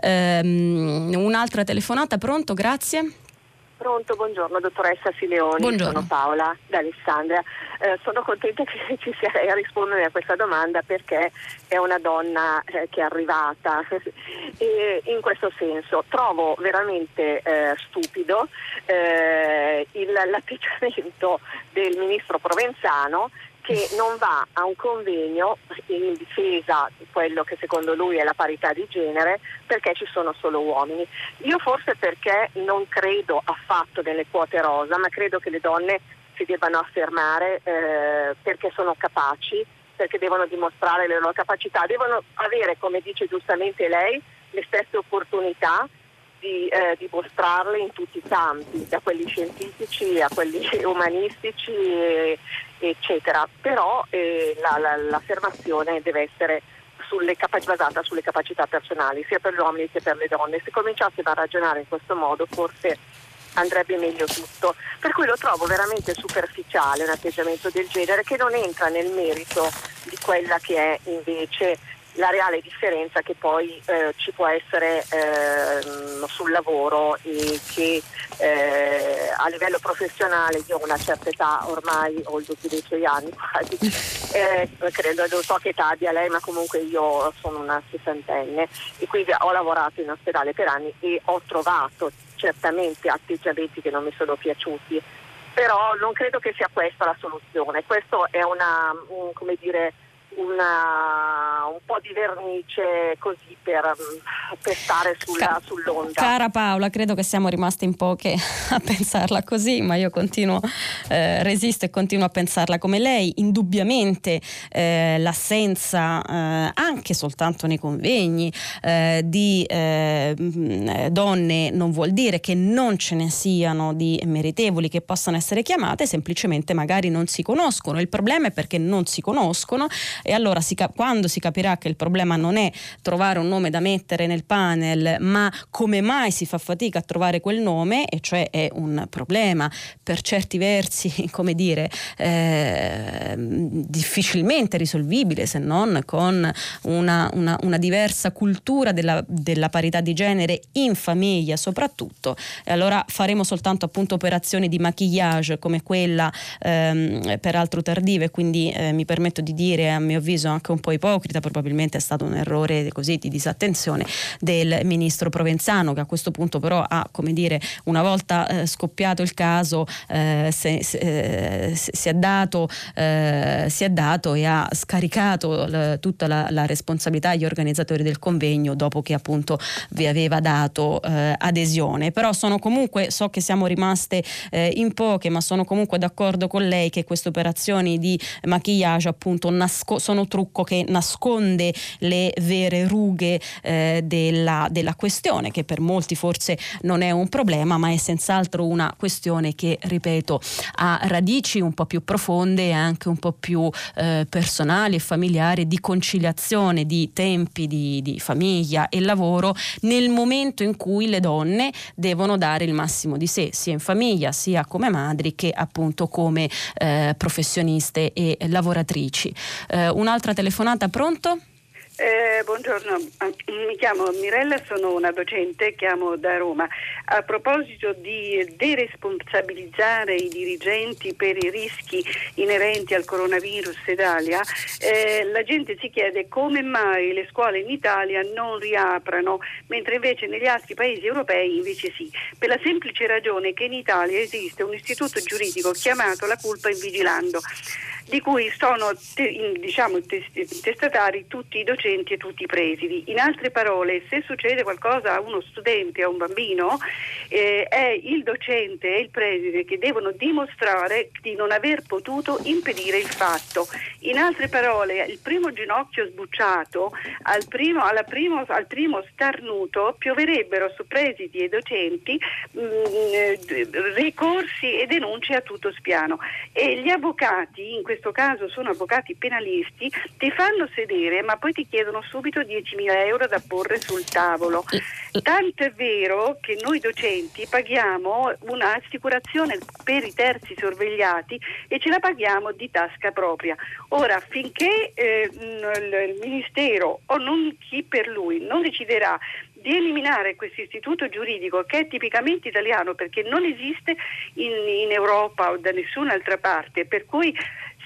Um, un'altra telefonata, pronto? Grazie. Pronto, buongiorno dottoressa Sileoni, buongiorno. sono Paola da Alessandria. Eh, sono contenta che ci sia lei a rispondere a questa domanda perché è una donna eh, che è arrivata e in questo senso trovo veramente eh, stupido eh, il, l'atteggiamento del ministro Provenzano che non va a un convegno in difesa di quello che secondo lui è la parità di genere perché ci sono solo uomini. Io forse perché non credo affatto nelle quote rosa, ma credo che le donne si debbano affermare eh, perché sono capaci perché devono dimostrare le loro capacità, devono avere, come dice giustamente lei, le stesse opportunità di eh, dimostrarle in tutti i campi, da quelli scientifici a quelli umanistici, eccetera. Però eh, la, la, l'affermazione deve essere sulle capac- basata sulle capacità personali, sia per gli uomini che per le donne. Se cominciassimo a ragionare in questo modo, forse andrebbe meglio tutto. Per cui lo trovo veramente superficiale un atteggiamento del genere che non entra nel merito di quella che è invece la reale differenza che poi eh, ci può essere eh, sul lavoro e che eh, a livello professionale io ho una certa età ormai ho il doppio dei suoi anni quasi eh, credo non so che età abbia lei ma comunque io sono una sessantenne e quindi ho lavorato in ospedale per anni e ho trovato certamente atteggiamenti che non mi sono piaciuti però non credo che sia questa la soluzione. Questo è una un, come dire una, un po' di vernice così per, per stare sulla, Ca- sull'onda. Cara Paola, credo che siamo rimaste in poche a pensarla così, ma io continuo, eh, resisto e continuo a pensarla come lei. Indubbiamente eh, l'assenza, eh, anche soltanto nei convegni, eh, di eh, donne non vuol dire che non ce ne siano di meritevoli che possano essere chiamate, semplicemente magari non si conoscono. Il problema è perché non si conoscono e allora si cap- quando si capirà che il problema non è trovare un nome da mettere nel panel, ma come mai si fa fatica a trovare quel nome, e cioè è un problema per certi versi, come dire, eh, difficilmente risolvibile se non con una, una, una diversa cultura della, della, parità di genere in famiglia soprattutto. E allora faremo soltanto appunto operazioni di maquillage come quella ehm, peraltro tardive, quindi eh, mi permetto di dire a mio mio avviso anche un po' ipocrita, probabilmente è stato un errore così di disattenzione del ministro Provenzano che a questo punto però ha, come dire, una volta eh, scoppiato il caso eh, se, se, eh, si, è dato, eh, si, è dato, e ha scaricato l- tutta la, la, responsabilità agli organizzatori del convegno dopo che appunto vi aveva dato eh, adesione. Però sono comunque, so che siamo rimaste eh, in poche, ma sono comunque d'accordo con lei che queste operazioni di maquillage appunto nascono sono trucco che nasconde le vere rughe eh, della, della questione, che per molti forse non è un problema, ma è senz'altro una questione che, ripeto, ha radici un po' più profonde e anche un po' più eh, personali e familiari di conciliazione di tempi di, di, famiglia e lavoro nel momento in cui le donne devono dare il massimo di sé, sia in famiglia sia come madri che appunto come eh, professioniste e lavoratrici. Eh, un'altra telefonata, pronto? Eh, buongiorno, mi chiamo Mirella, sono una docente, chiamo da Roma. A proposito di deresponsabilizzare i dirigenti per i rischi inerenti al coronavirus ed eh, la gente si chiede come mai le scuole in Italia non riaprano, mentre invece negli altri paesi europei invece sì. Per la semplice ragione che in Italia esiste un istituto giuridico chiamato la culpa in vigilando di cui sono te, diciamo, testatari tutti i docenti e tutti i presidi. In altre parole, se succede qualcosa a uno studente, a un bambino, eh, è il docente e il preside che devono dimostrare di non aver potuto impedire il fatto. In altre parole, il primo ginocchio sbucciato, al primo, primo, al primo starnuto, pioverebbero su presidi e docenti mh, mm, ricorsi e denunce a tutto spiano. E gli avvocati in questo questo caso sono avvocati penalisti, ti fanno sedere ma poi ti chiedono subito 10.000 euro da porre sul tavolo. Tanto è vero che noi docenti paghiamo un'assicurazione per i terzi sorvegliati e ce la paghiamo di tasca propria. Ora, finché eh, il Ministero o non chi per lui non deciderà di eliminare questo istituto giuridico che è tipicamente italiano perché non esiste in, in Europa o da nessun'altra parte, per cui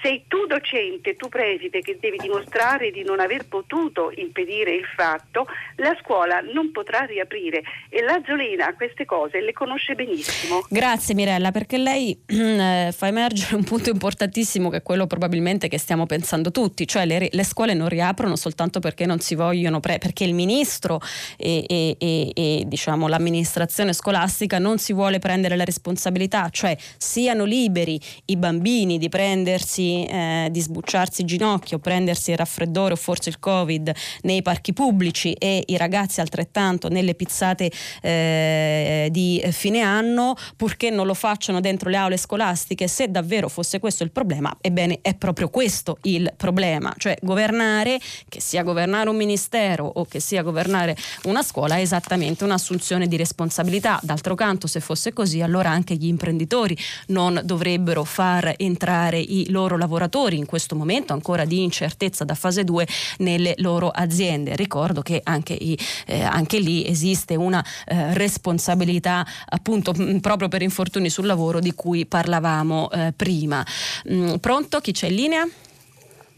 sei tu docente, tu preside che devi dimostrare di non aver potuto impedire il fatto, la scuola non potrà riaprire e la Zolina queste cose le conosce benissimo. Grazie Mirella, perché lei eh, fa emergere un punto importantissimo che è quello probabilmente che stiamo pensando tutti, cioè le, le scuole non riaprono soltanto perché non si vogliono, pre- perché il ministro e, e, e, e diciamo, l'amministrazione scolastica non si vuole prendere la responsabilità, cioè siano liberi i bambini di prendersi di, eh, di sbucciarsi il ginocchio, prendersi il raffreddore o forse il covid nei parchi pubblici e i ragazzi altrettanto nelle pizzate eh, di fine anno, purché non lo facciano dentro le aule scolastiche, se davvero fosse questo il problema, ebbene è proprio questo il problema, cioè governare, che sia governare un ministero o che sia governare una scuola, è esattamente un'assunzione di responsabilità. D'altro canto, se fosse così, allora anche gli imprenditori non dovrebbero far entrare i loro lavoratori in questo momento ancora di incertezza da fase 2 nelle loro aziende. Ricordo che anche, i, eh, anche lì esiste una eh, responsabilità appunto proprio per infortuni sul lavoro di cui parlavamo eh, prima. Mm, pronto? Chi c'è in linea?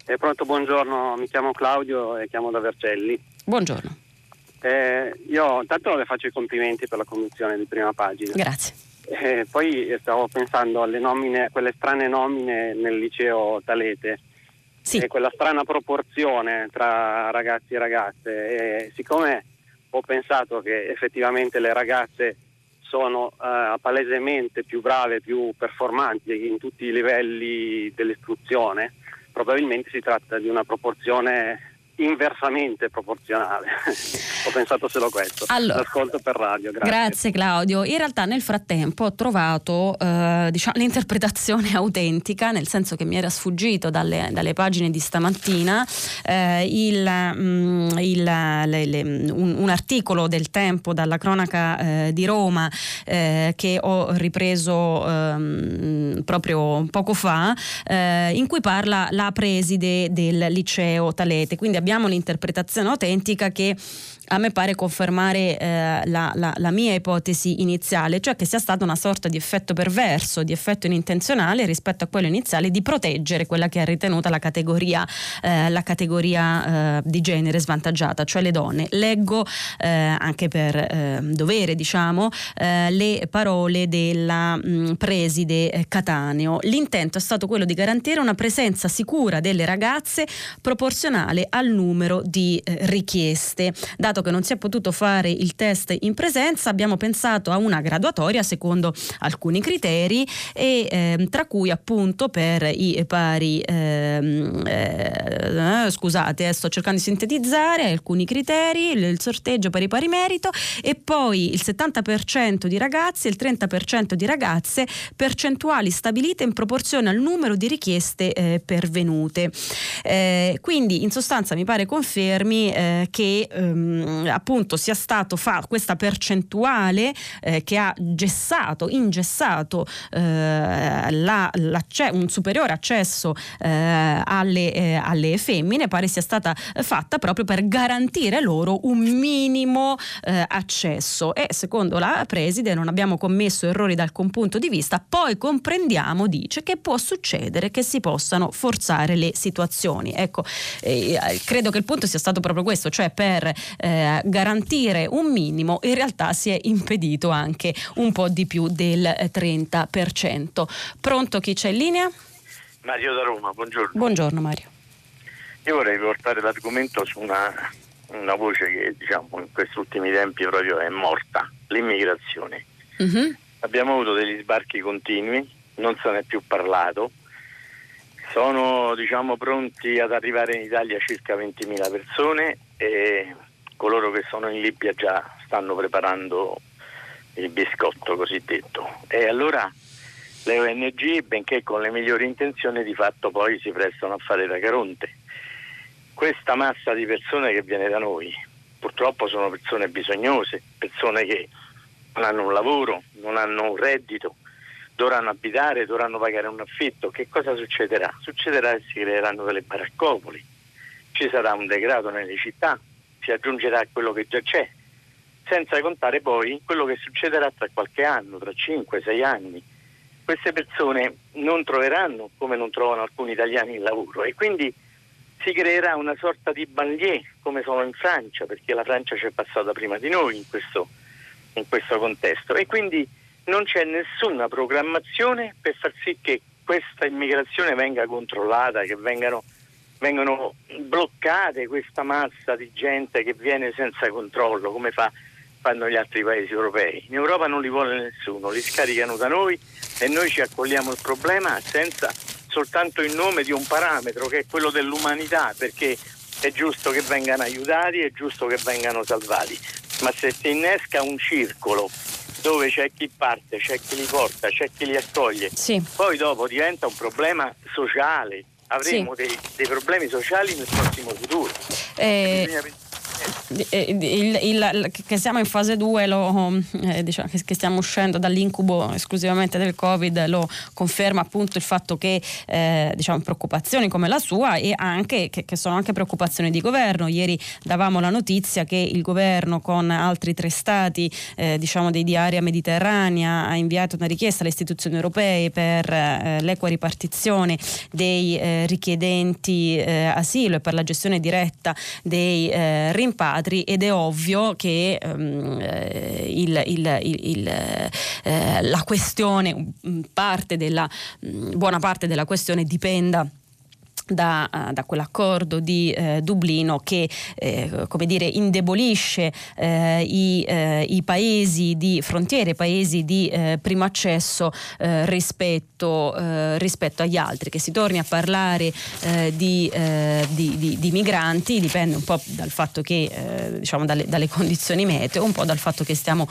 Eh, pronto, buongiorno, mi chiamo Claudio e chiamo da Vercelli. Buongiorno. Eh, io intanto le faccio i complimenti per la conduzione di prima pagina. Grazie. Eh, poi stavo pensando alle nomine, quelle strane nomine nel liceo Talete. Sì. E quella strana proporzione tra ragazzi e ragazze. E siccome ho pensato che effettivamente le ragazze sono eh, palesemente più brave, più performanti in tutti i livelli dell'istruzione, probabilmente si tratta di una proporzione inversamente proporzionale. ho pensato solo questo. Allora, L'ascolto per radio, grazie. Grazie Claudio. In realtà nel frattempo ho trovato eh, diciamo, l'interpretazione autentica, nel senso che mi era sfuggito dalle, dalle pagine di stamattina eh, il, mm, il, le, le, un, un, articolo del tempo dalla cronaca eh, di Roma eh, che ho ripreso ehm, proprio poco fa, eh, in cui parla la preside del liceo Talete. Quindi abbiamo l'interpretazione autentica che a me pare confermare eh, la, la, la, mia ipotesi iniziale, cioè che sia stata una sorta di effetto perverso, di effetto inintenzionale rispetto a quello iniziale di proteggere quella che è ritenuta la categoria, eh, la categoria eh, di genere svantaggiata, cioè le donne. Leggo eh, anche per ehm, dovere, diciamo, eh, le parole della mh, mm, preside Cataneo. L'intento è stato quello di garantire una presenza sicura delle ragazze proporzionale al numero di eh, richieste. Dato che non si è potuto fare il test in presenza, abbiamo pensato a una graduatoria secondo alcuni criteri e eh, tra cui appunto per i pari ehm, eh, scusate, eh, sto cercando di sintetizzare alcuni criteri, il sorteggio per i pari merito e poi il 70% di ragazzi e il 30% di ragazze, percentuali stabilite in proporzione al numero di richieste eh, pervenute. Eh, quindi in sostanza mi pare confermi eh, che ehm, appunto sia stato fa questa percentuale eh, che ha gessato, ingessato eh, la, un superiore accesso eh, alle, eh, alle, femmine, pare sia stata fatta proprio per garantire loro un minimo eh, accesso e secondo la preside non abbiamo commesso errori dal punto di vista, poi comprendiamo, dice, che può succedere che si possano forzare le situazioni. Ecco, eh, credo che il punto sia stato proprio questo, cioè per eh, garantire un minimo, in realtà si è impedito anche un po' di più del 30%. Pronto chi c'è in linea? Mario da Roma, buongiorno. Buongiorno Mario. Io vorrei portare l'argomento su una, una voce che diciamo in questi ultimi tempi proprio è morta, l'immigrazione. Uh-huh. Abbiamo avuto degli sbarchi continui, non se ne è più parlato, sono diciamo, pronti ad arrivare in Italia circa 20.000 persone e coloro che sono in Libia già stanno preparando il biscotto cosiddetto. E allora le ONG, benché con le migliori intenzioni, di fatto poi si prestano a fare da caronte. Questa massa di persone che viene da noi, purtroppo sono persone bisognose, persone che non hanno un lavoro, non hanno un reddito, dovranno abitare, dovranno pagare un affitto, che cosa succederà? Succederà che si creeranno delle baraccopoli, ci sarà un degrado nelle città, si aggiungerà a quello che già c'è, senza contare poi quello che succederà tra qualche anno, tra 5-6 anni. Queste persone non troveranno, come non trovano alcuni italiani, il lavoro e quindi si creerà una sorta di banlieue come sono in Francia, perché la Francia ci è passata prima di noi in questo, in questo contesto e quindi non c'è nessuna programmazione per far sì che questa immigrazione venga controllata, che vengano, vengano bloccate questa massa di gente che viene senza controllo, come fa, fanno gli altri paesi europei. In Europa non li vuole nessuno, li scaricano da noi e noi ci accogliamo il problema senza soltanto in nome di un parametro che è quello dell'umanità, perché è giusto che vengano aiutati, è giusto che vengano salvati, ma se si innesca un circolo dove c'è chi parte, c'è chi li porta, c'è chi li accoglie, sì. poi dopo diventa un problema sociale, avremo sì. dei, dei, problemi sociali nel prossimo futuro. Eh, il, il, il, che siamo in fase 2, eh, diciamo, che, stiamo uscendo dall'incubo esclusivamente del Covid, lo conferma appunto il fatto che eh, diciamo, preoccupazioni come la sua e anche che, che, sono anche preoccupazioni di governo. Ieri davamo la notizia che il governo con altri tre stati eh, diciamo di area mediterranea ha inviato una richiesta alle istituzioni europee per eh, l'equa ripartizione dei eh, richiedenti eh, asilo e per la gestione diretta dei rimpatri rimpatri ed è ovvio che um, il, il, il, eh, la questione, parte della, buona parte della questione dipenda da, uh, da, quell'accordo di uh, Dublino che uh, come dire, indebolisce i, i, paesi di frontiere, i paesi di primo accesso rispetto, rispetto, agli altri. Che si torni a parlare di, di, di, di, migranti dipende un po' dal fatto che, diciamo, dalle, dalle, condizioni meteo, un po' dal fatto che stiamo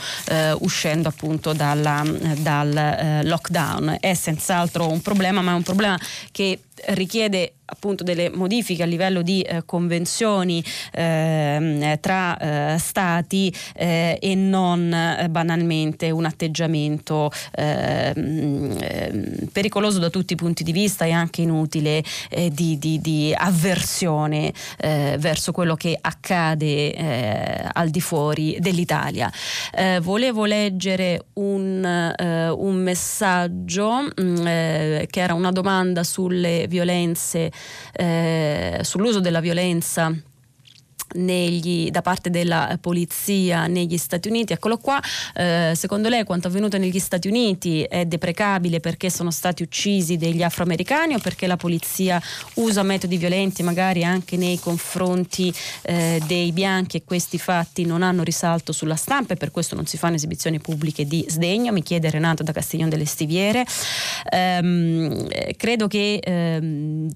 uscendo appunto dalla, dal lockdown. È senz'altro un problema, ma è un problema che richiede appunto delle modifiche a livello di eh, convenzioni eh, tra eh, stati eh, e non eh, banalmente un atteggiamento ehm, ehm, pericoloso da tutti i punti di vista e anche inutile eh, di, di, di, avversione verso quello che accade al di fuori dell'Italia. volevo leggere un, un messaggio mh, mm, che era una domanda sulle violenze eh, sull'uso della violenza negli, da parte della polizia negli Stati Uniti. Eccolo qua, eh, secondo lei quanto avvenuto negli Stati Uniti è deprecabile perché sono stati uccisi degli afroamericani o perché la polizia usa metodi violenti magari anche nei confronti eh, dei bianchi e questi fatti non hanno risalto sulla stampa e per questo non si fanno esibizioni pubbliche di sdegno, mi chiede Renato da Castiglione delle Stiviere. Ehm, credo che ehm,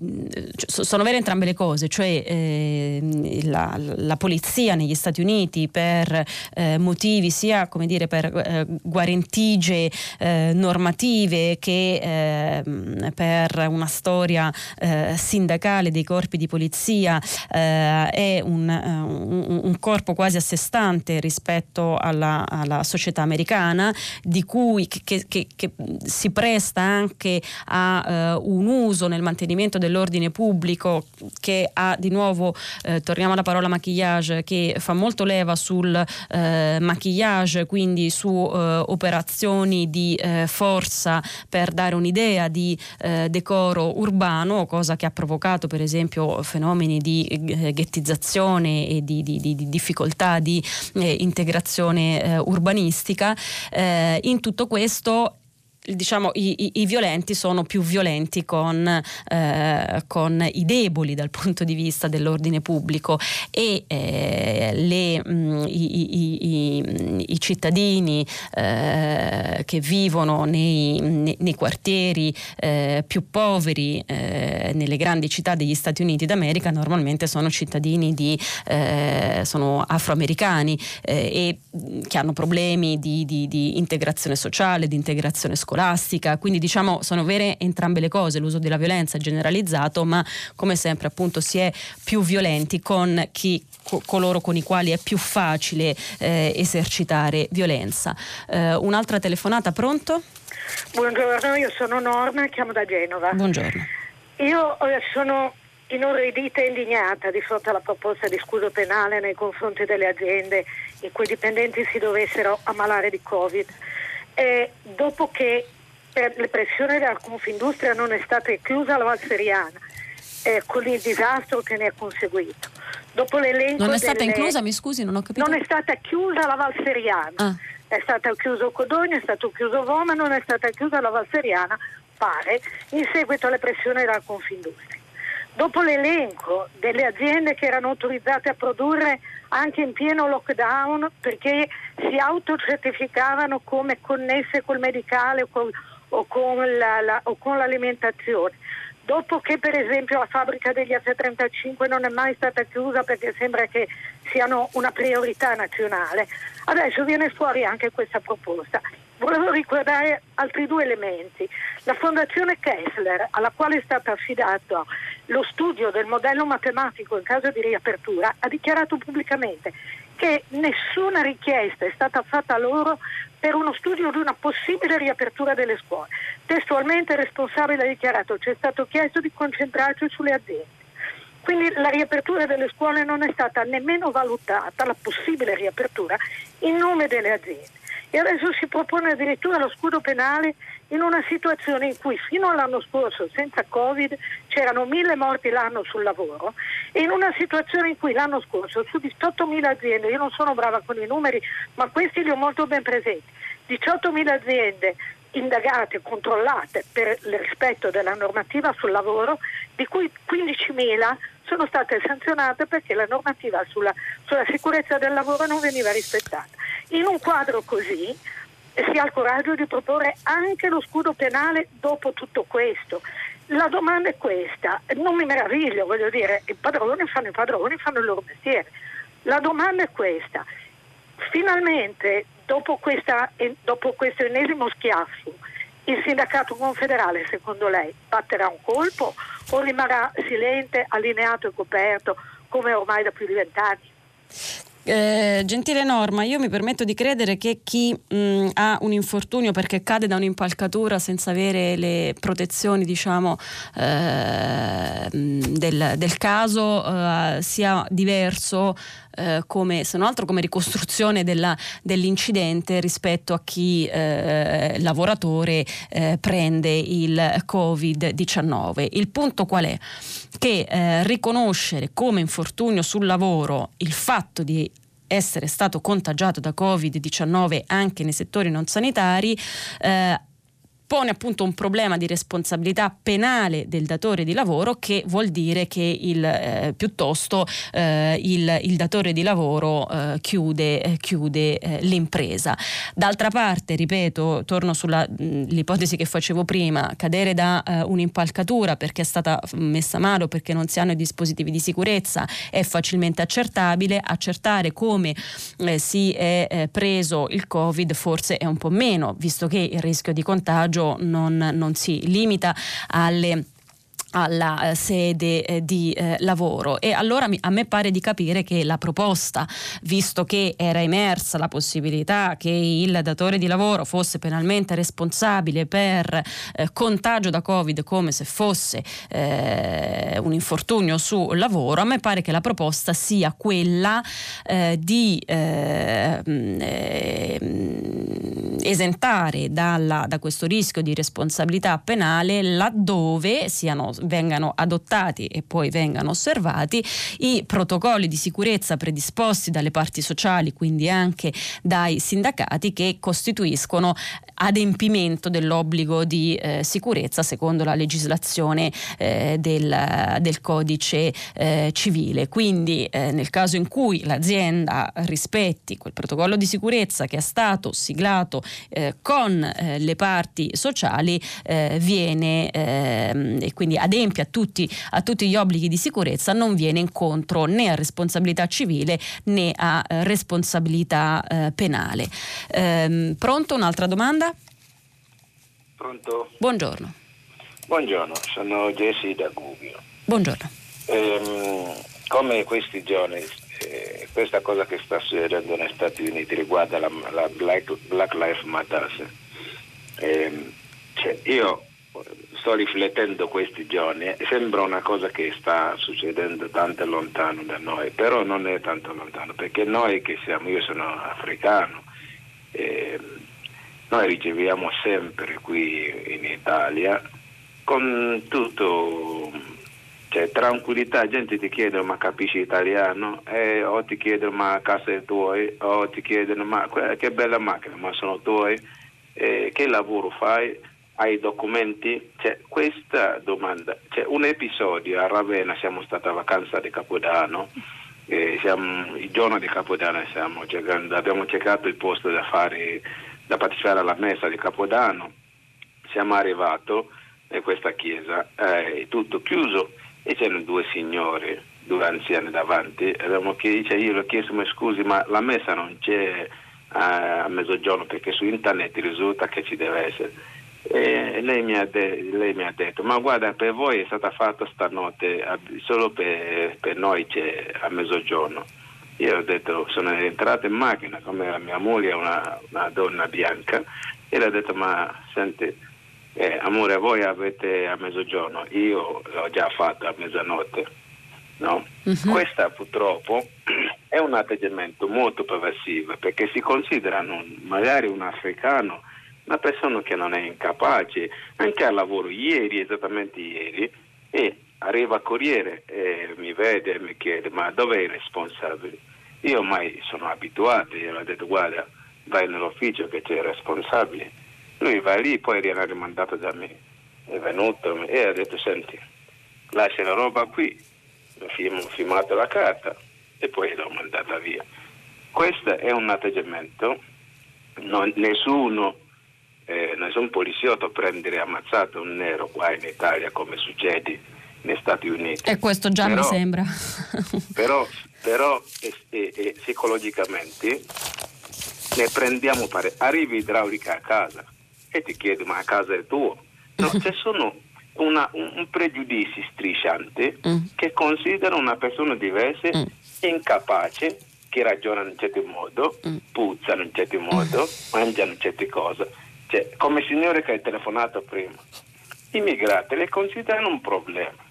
sono vere entrambe le cose, cioè eh, la, la polizia negli Stati Uniti per eh, motivi sia come dire per eh, guarentigie eh, normative che ehm, per una storia eh, sindacale dei corpi di polizia eh, è un, un, un, corpo quasi a sé stante rispetto alla, alla società americana di cui che, che, che si presta anche a un uso nel mantenimento dell'ordine pubblico che ha di nuovo torniamo alla parola maquillage che fa molto leva sul eh, maquillage, quindi su eh, operazioni di eh, forza per dare un'idea di eh, decoro urbano, cosa che ha provocato per esempio fenomeni di eh, ghettizzazione e di, di, di, di difficoltà di eh, integrazione urbanistica. in tutto questo diciamo, i, i, i, violenti sono più violenti con, eh, con, i deboli dal punto di vista dell'ordine pubblico e eh, le, mh, mm, i, i, cittadini eh, che vivono nei, nei, nei quartieri eh, più poveri eh, nelle grandi città degli Stati Uniti d'America normalmente sono cittadini di, eh, sono afroamericani e mm, che hanno problemi di, di, di integrazione sociale, di integrazione scolastica scolastica, quindi diciamo sono vere entrambe le cose, l'uso della violenza è generalizzato, ma come sempre appunto si è più violenti con chi co- coloro con i quali è più facile eh, esercitare violenza. Eh, un'altra telefonata, pronto? Buongiorno, io sono Norma, chiamo da Genova. Buongiorno. Io eh, sono inorridita e indignata di fronte alla proposta di scudo penale nei confronti delle aziende in cui i dipendenti si dovessero ammalare di Covid. E dopo che per le pressioni della Confindustria non è stata chiusa la Valseriana eh, con il disastro che ne è conseguito. Dopo l'elenco non è stata delle... inclusa, mi scusi, non ho capito. Non è stata chiusa la Valseriana. Ah. È stato chiuso Codogno, è stato chiuso Roma, non è stata chiusa la Valseriana, pare, in seguito alle pressioni della Confindustria. Dopo l'elenco delle aziende che erano autorizzate a produrre anche in pieno lockdown perché si autocertificavano come connesse col medicale o, col, o, con, la, la, o con l'alimentazione. dopo che per esempio la fabbrica degli F-35 non è mai stata chiusa perché sembra che siano una priorità nazionale, adesso viene fuori anche questa proposta. Volevo ricordare altri due elementi. La Fondazione Kessler, alla quale è stato affidato lo studio del modello matematico in caso di riapertura, ha dichiarato pubblicamente che nessuna richiesta è stata fatta loro per uno studio di una possibile riapertura delle scuole. Testualmente il responsabile ha dichiarato che ci è stato chiesto di concentrarci sulle aziende. Quindi la riapertura delle scuole non è stata nemmeno valutata, la possibile riapertura, in nome delle aziende. E adesso si propone addirittura lo scudo penale in una situazione in cui fino all'anno scorso, senza Covid, c'erano mille morti l'anno sul lavoro e in una situazione in cui l'anno scorso su 18.000 aziende, io non sono brava con i numeri, ma questi li ho molto ben presenti, 18.000 aziende indagate, controllate per il rispetto della normativa sul lavoro, di cui 15.000 sono state sanzionate perché la normativa sulla, sulla sicurezza del lavoro non veniva rispettata. In un quadro così si ha il coraggio di proporre anche lo scudo penale dopo tutto questo. La domanda è questa, non mi meraviglio, voglio dire, i padroni fanno i padroni, fanno il loro mestiere. La domanda è questa, finalmente dopo, questa, dopo questo ennesimo schiaffo, il sindacato confederale secondo lei batterà un colpo o rimarrà silente, allineato e coperto come ormai da più di vent'anni? Eh, gentile Norma, io mi permetto di credere che chi mh, ha un infortunio perché cade da un'impalcatura senza avere le protezioni diciamo, eh, del, del, caso eh, sia diverso eh, come, se non altro come ricostruzione della, dell'incidente rispetto a chi eh, lavoratore eh, prende il Covid-19. Il punto qual è? Che eh, riconoscere come infortunio sul lavoro il fatto di essere stato contagiato da Covid-19 anche nei settori non sanitari eh, pone appunto un problema di responsabilità penale del datore di lavoro che vuol dire che il, eh, piuttosto eh, il, il, datore di lavoro eh, chiude, eh, chiude eh, l'impresa. D'altra parte, ripeto, torno sull'ipotesi che facevo prima, cadere da eh, un'impalcatura perché è stata messa a mano, perché non si hanno i dispositivi di sicurezza è facilmente accertabile, accertare come si è preso il Covid forse è un po' meno, visto che il rischio di contagio non, non si limita alle alla eh, sede eh, di eh, lavoro. E allora mi, a me pare di capire che la proposta, visto che era emersa la possibilità che il datore di lavoro fosse penalmente responsabile per eh, contagio da Covid come se fosse eh, un infortunio sul lavoro, a me pare che la proposta sia quella eh, di mm, esentare dalla, da questo rischio di responsabilità penale laddove siano vengano adottati e poi vengano osservati i protocolli di sicurezza predisposti dalle parti sociali, quindi anche dai sindacati che costituiscono adempimento dell'obbligo di eh, sicurezza secondo la legislazione eh, del, del, codice eh, civile. Quindi eh, nel caso in cui l'azienda rispetti quel protocollo di sicurezza che è stato siglato eh, con eh, le parti sociali viene ehm, e quindi adempie a tutti, a tutti, gli obblighi di sicurezza non viene incontro né a responsabilità civile né a responsabilità penale. Ehm, pronto un'altra domanda? Pronto? Buongiorno. Buongiorno, sono Jesse da Gubbio. Buongiorno. Ehm, come questi giorni, eh, questa cosa che sta succedendo negli Stati Uniti riguarda la, la Black, Black Lives Matter, ehm, cioè io sto riflettendo questi giorni sembra una cosa che sta succedendo tanto lontano da noi, però non è tanto lontano perché noi che siamo, io sono africano, ehm, noi riceviamo sempre qui in Italia con tutto cioè, tranquillità, gente ti chiede ma capisci italiano? Eh, o ti chiedono ma casa è tua? O ti chiedono ma che bella macchina ma sono tuoi? Eh, che lavoro fai? Hai documenti? Cioè, questa domanda cioè, un episodio a Ravenna siamo stati a vacanza di Capodanno eh, siamo, il giorno di Capodanno cercando, abbiamo cercato il posto da fare da partecipare alla messa di Capodanno, siamo arrivati in questa chiesa, eh, tutto chiuso e c'erano due signori, due anziani davanti, chiesa, io gli ho chiesto ma scusi ma la messa non c'è eh, a mezzogiorno perché su internet risulta che ci deve essere. E lei mi, de- lei mi, ha detto, ma guarda, per voi è stata fatta stanotte, solo per, per noi c'è a mezzogiorno. Io ho detto, sono entrato in macchina, come la mia moglie è una, una donna bianca, e le ho detto, ma senti, eh, amore, voi avete a mezzogiorno, io l'ho già fatto a mezzanotte. No? Uh-huh. Questa purtroppo è un atteggiamento molto pervasivo perché si considerano magari un africano una persona che non è incapace, anche al lavoro ieri, esattamente ieri, e arriva Corriere e mi vede e mi chiede ma dove è il responsabile? Io ormai sono abituato, io ho detto guarda vai nell'ufficio che c'è il responsabile. Lui va lì, poi viene rimandato da me, è venuto e ha detto senti lascia la roba qui, ho firmato la carta e poi l'ho mandata via. Questo è un atteggiamento, non, nessuno eh, nessun poliziotto prendere ammazzato un nero qua in Italia come succede negli Stati Uniti. E questo già però, mi sembra. però, però e, e, psicologicamente ne prendiamo pare. Arrivi idraulica a casa e ti chiedi ma a casa è tuo. No, c'è sono una, un, un pregiudizio strisciante mm. che considera una persona diversa mm. incapace che ragiona in un certo modo, mm. puzzano in un certo modo, mm. mangiano certe cose cioè, come il signore che hai telefonato prima, i immigrati le considerano un problema,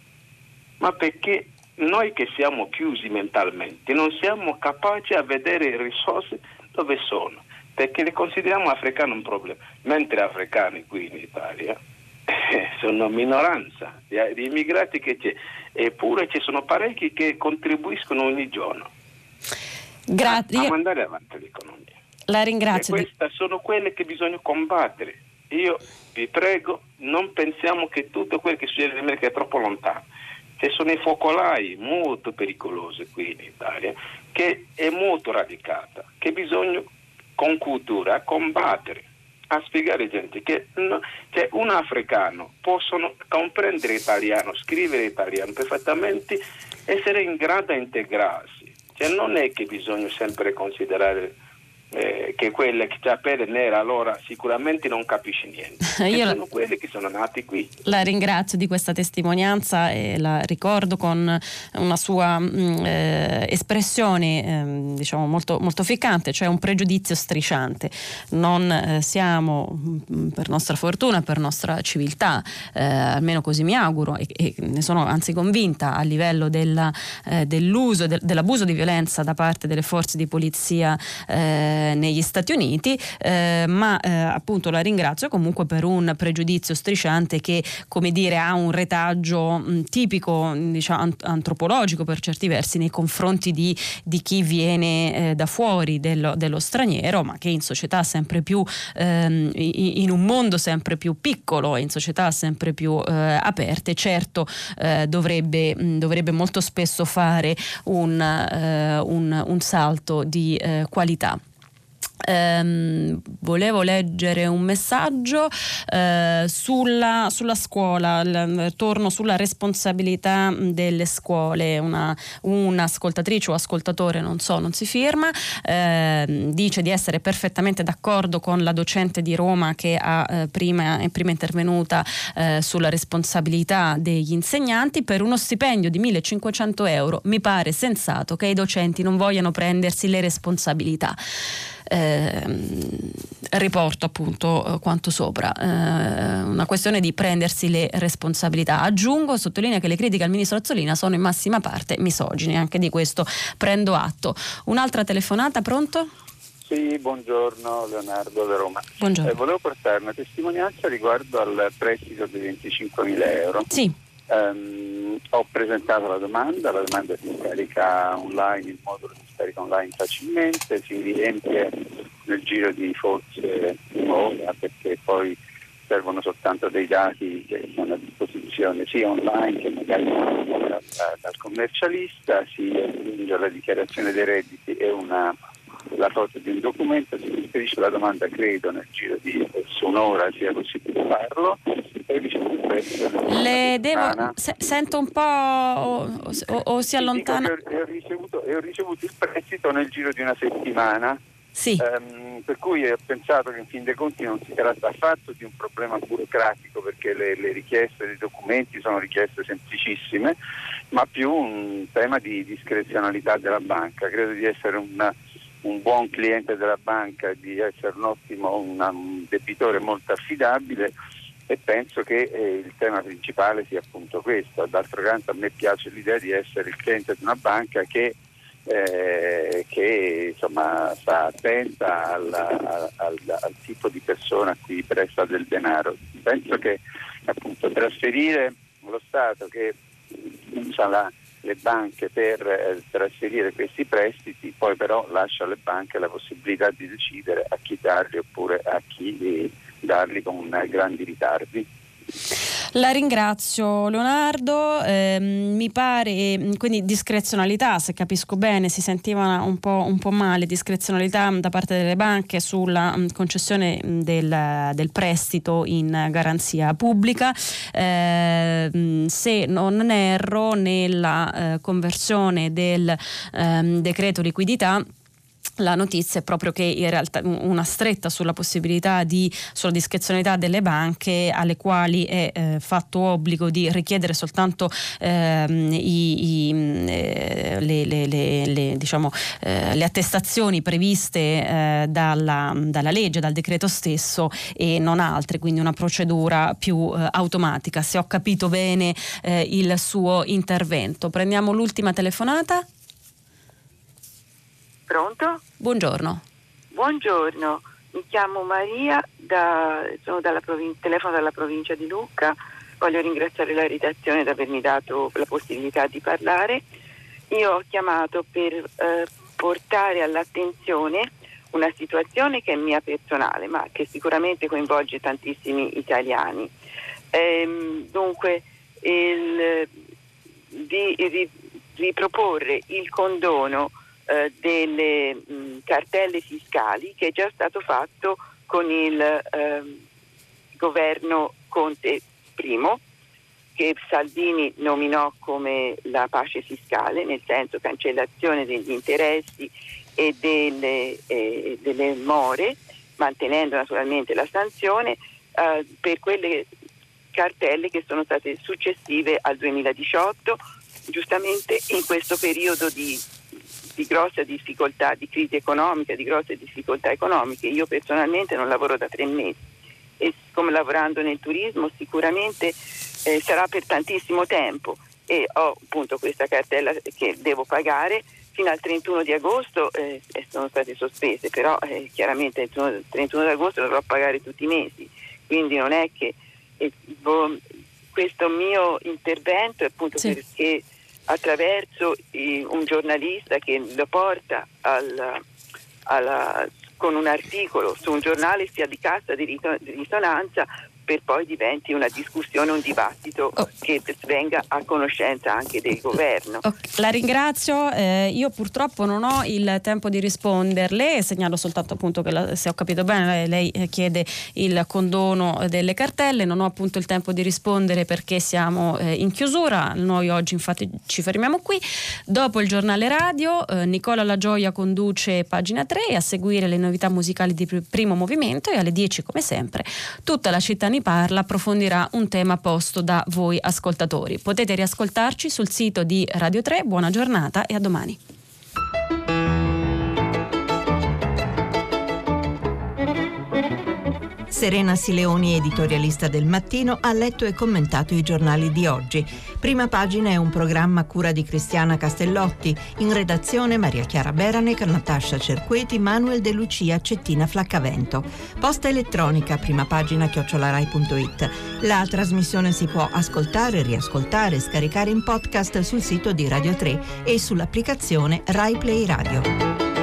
ma perché noi che siamo chiusi mentalmente non siamo capaci a vedere le risorse dove sono, perché le consideriamo africani un problema, mentre africani qui in Italia eh, sono minoranza di immigrati che c'è, eppure ci sono parecchi che contribuiscono ogni giorno Grazie. a, a mandare avanti l'economia. La ringrazio. E queste sono quelle che bisogna combattere. Io vi prego, non pensiamo che tutto quello che succede in America è troppo lontano. Ci sono i focolai molto pericolosi qui in Italia, che è molto radicata, che bisogna con cultura combattere, a spiegare gente che no, cioè un africano possono comprendere italiano, scrivere italiano perfettamente, essere in grado di integrarsi. Cioè non è che bisogna sempre considerare eh, che quelle che c'ha pelle nera allora sicuramente non capisce niente. Io sono quelli che sono nati qui. La ringrazio di questa testimonianza e la ricordo con una sua mh, mm, eh, espressione eh, diciamo molto, molto ficcante, cioè un pregiudizio strisciante. Non eh, siamo, mh, mm, per nostra fortuna, per nostra civiltà, eh, almeno così mi auguro e, e, ne sono anzi convinta a livello della, eh, dell'uso, de, dell'abuso di violenza da parte delle forze di polizia eh, negli Stati Uniti, eh, ma eh, appunto la ringrazio comunque per un pregiudizio strisciante che come dire ha un retaggio mh, tipico diciamo, antropologico per certi versi nei confronti di, di chi viene eh, da fuori dello, dello, straniero, ma che in società sempre più ehm, in un mondo sempre più piccolo, in società sempre più eh, aperte, certo dovrebbe, mh, dovrebbe, molto spesso fare un, un, un salto di qualità. Um, volevo leggere un messaggio uh, sulla, sulla, scuola, l- torno sulla responsabilità delle scuole. Una, un'ascoltatrice o ascoltatore, non so, non si firma, uh, dice di essere perfettamente d'accordo con la docente di Roma che ha, uh, prima, è prima intervenuta eh, sulla responsabilità degli insegnanti per uno stipendio di 1500 euro. Mi pare sensato che i docenti non vogliano prendersi le responsabilità eh, riporto appunto eh, quanto sopra. Eh, una questione di prendersi le responsabilità. Aggiungo, sottolinea che le critiche al ministro Azzolina sono in massima parte misogine, anche di questo prendo atto. Un'altra telefonata, pronto? Sì, buongiorno Leonardo da Roma. Buongiorno. Eh, volevo portare una testimonianza riguardo al prestito di 25.000 euro. Sì. Um, ho presentato la domanda, la domanda si scarica online, il modulo si scarica online facilmente, si riempie nel giro di forse un'ora perché poi servono soltanto dei dati che sono a disposizione sia online che magari dal, dal commercialista, si aggiunge la dichiarazione dei redditi e una la foto di un documento, si inserisce la domanda, credo nel giro di un'ora sia possibile farlo, Le devo, se, sento un po' o, o, o si allontana. Ho, ho, ricevuto, ho ricevuto il prestito nel giro di una settimana. Sì. Ehm, per cui ho pensato che in fin dei conti non si tratta affatto di un problema burocratico perché le, le, richieste dei documenti sono richieste semplicissime, ma più un tema di discrezionalità della banca. Credo di essere una, un buon cliente della banca, di essere un ottimo una, un debitore molto affidabile e penso che eh, il tema principale sia appunto questo. D'altro canto a me piace l'idea di essere il cliente di una banca che, eh, che insomma, sta attenta al, al, al, al, tipo di persona a cui presta del denaro. Penso che appunto trasferire lo Stato che usa la, le banche per eh, trasferire questi prestiti, poi però lascia alle banche la possibilità di decidere a chi darli oppure a chi darli con grandi ritardi. La ringrazio Leonardo, eh, mi pare quindi discrezionalità, se capisco bene, si sentiva un po', un po male, discrezionalità da parte delle banche sulla mh, concessione del, del, prestito in garanzia pubblica. Eh, se non erro nella eh, conversione del ehm, decreto liquidità la notizia è proprio che in realtà una stretta sulla possibilità di, sulla discrezionalità delle banche alle quali è eh, fatto obbligo di richiedere soltanto ehm, i, i, eh, le, le, le, diciamo, eh, le, attestazioni previste eh, dalla, dalla, legge, dal decreto stesso e non altre, quindi una procedura più eh, automatica. Se ho capito bene eh, il suo intervento. Prendiamo l'ultima telefonata. Pronto? Buongiorno. Buongiorno, mi chiamo Maria, da, sono dalla provin- telefono dalla provincia di Lucca. Voglio ringraziare la redazione di avermi dato la possibilità di parlare. Io ho chiamato per eh, portare all'attenzione una situazione che è mia personale, ma che sicuramente coinvolge tantissimi italiani. Ehm, dunque, il, di, di, di proporre il condono eh, delle mh, cartelle fiscali che è già stato fatto con il eh, governo Conte I che Salvini nominò come la pace fiscale, nel senso cancellazione degli interessi e delle, eh, delle more, mantenendo naturalmente la sanzione eh, per quelle cartelle che sono state successive al 2018, giustamente in questo periodo di di grossa difficoltà, di crisi economica, di grosse difficoltà economiche. Io personalmente non lavoro da tre mesi e come lavorando nel turismo sicuramente eh, sarà per tantissimo tempo e ho appunto questa cartella che devo pagare fino al 31 di agosto eh, sono state sospese, però eh, chiaramente il 31, 31 di agosto dovrò pagare tutti i mesi, quindi non è che eh, boh, questo mio intervento è appunto sì. perché attraverso un giornalista che lo porta al, alla, con un articolo su un giornale sia di cassa di risonanza per poi diventi una discussione, un dibattito oh. che venga a conoscenza anche del governo. Okay. La ringrazio, eh, io purtroppo non ho il tempo di risponderle, segnalo soltanto appunto che la, se ho capito bene lei eh, chiede il condono delle cartelle, non ho appunto il tempo di rispondere perché siamo eh, in chiusura, noi oggi infatti ci fermiamo qui, dopo il giornale radio eh, Nicola La Gioia conduce pagina 3 a seguire le novità musicali di primo movimento e alle 10 come sempre tutta la città ne parla approfondirà un tema posto da voi ascoltatori. Potete riascoltarci sul sito di Radio 3. Buona giornata e a domani. Serena Sileoni, editorialista del mattino, ha letto e commentato i giornali di oggi. Prima pagina è un programma a cura di Cristiana Castellotti, in redazione Maria Chiara Beranec, Natascia Cerqueti, Manuel De Lucia, Cettina Flaccavento. Posta elettronica, prima pagina chiocciolarai.it. La trasmissione si può ascoltare, riascoltare, scaricare in podcast sul sito di Radio 3 e sull'applicazione Rai Play Radio.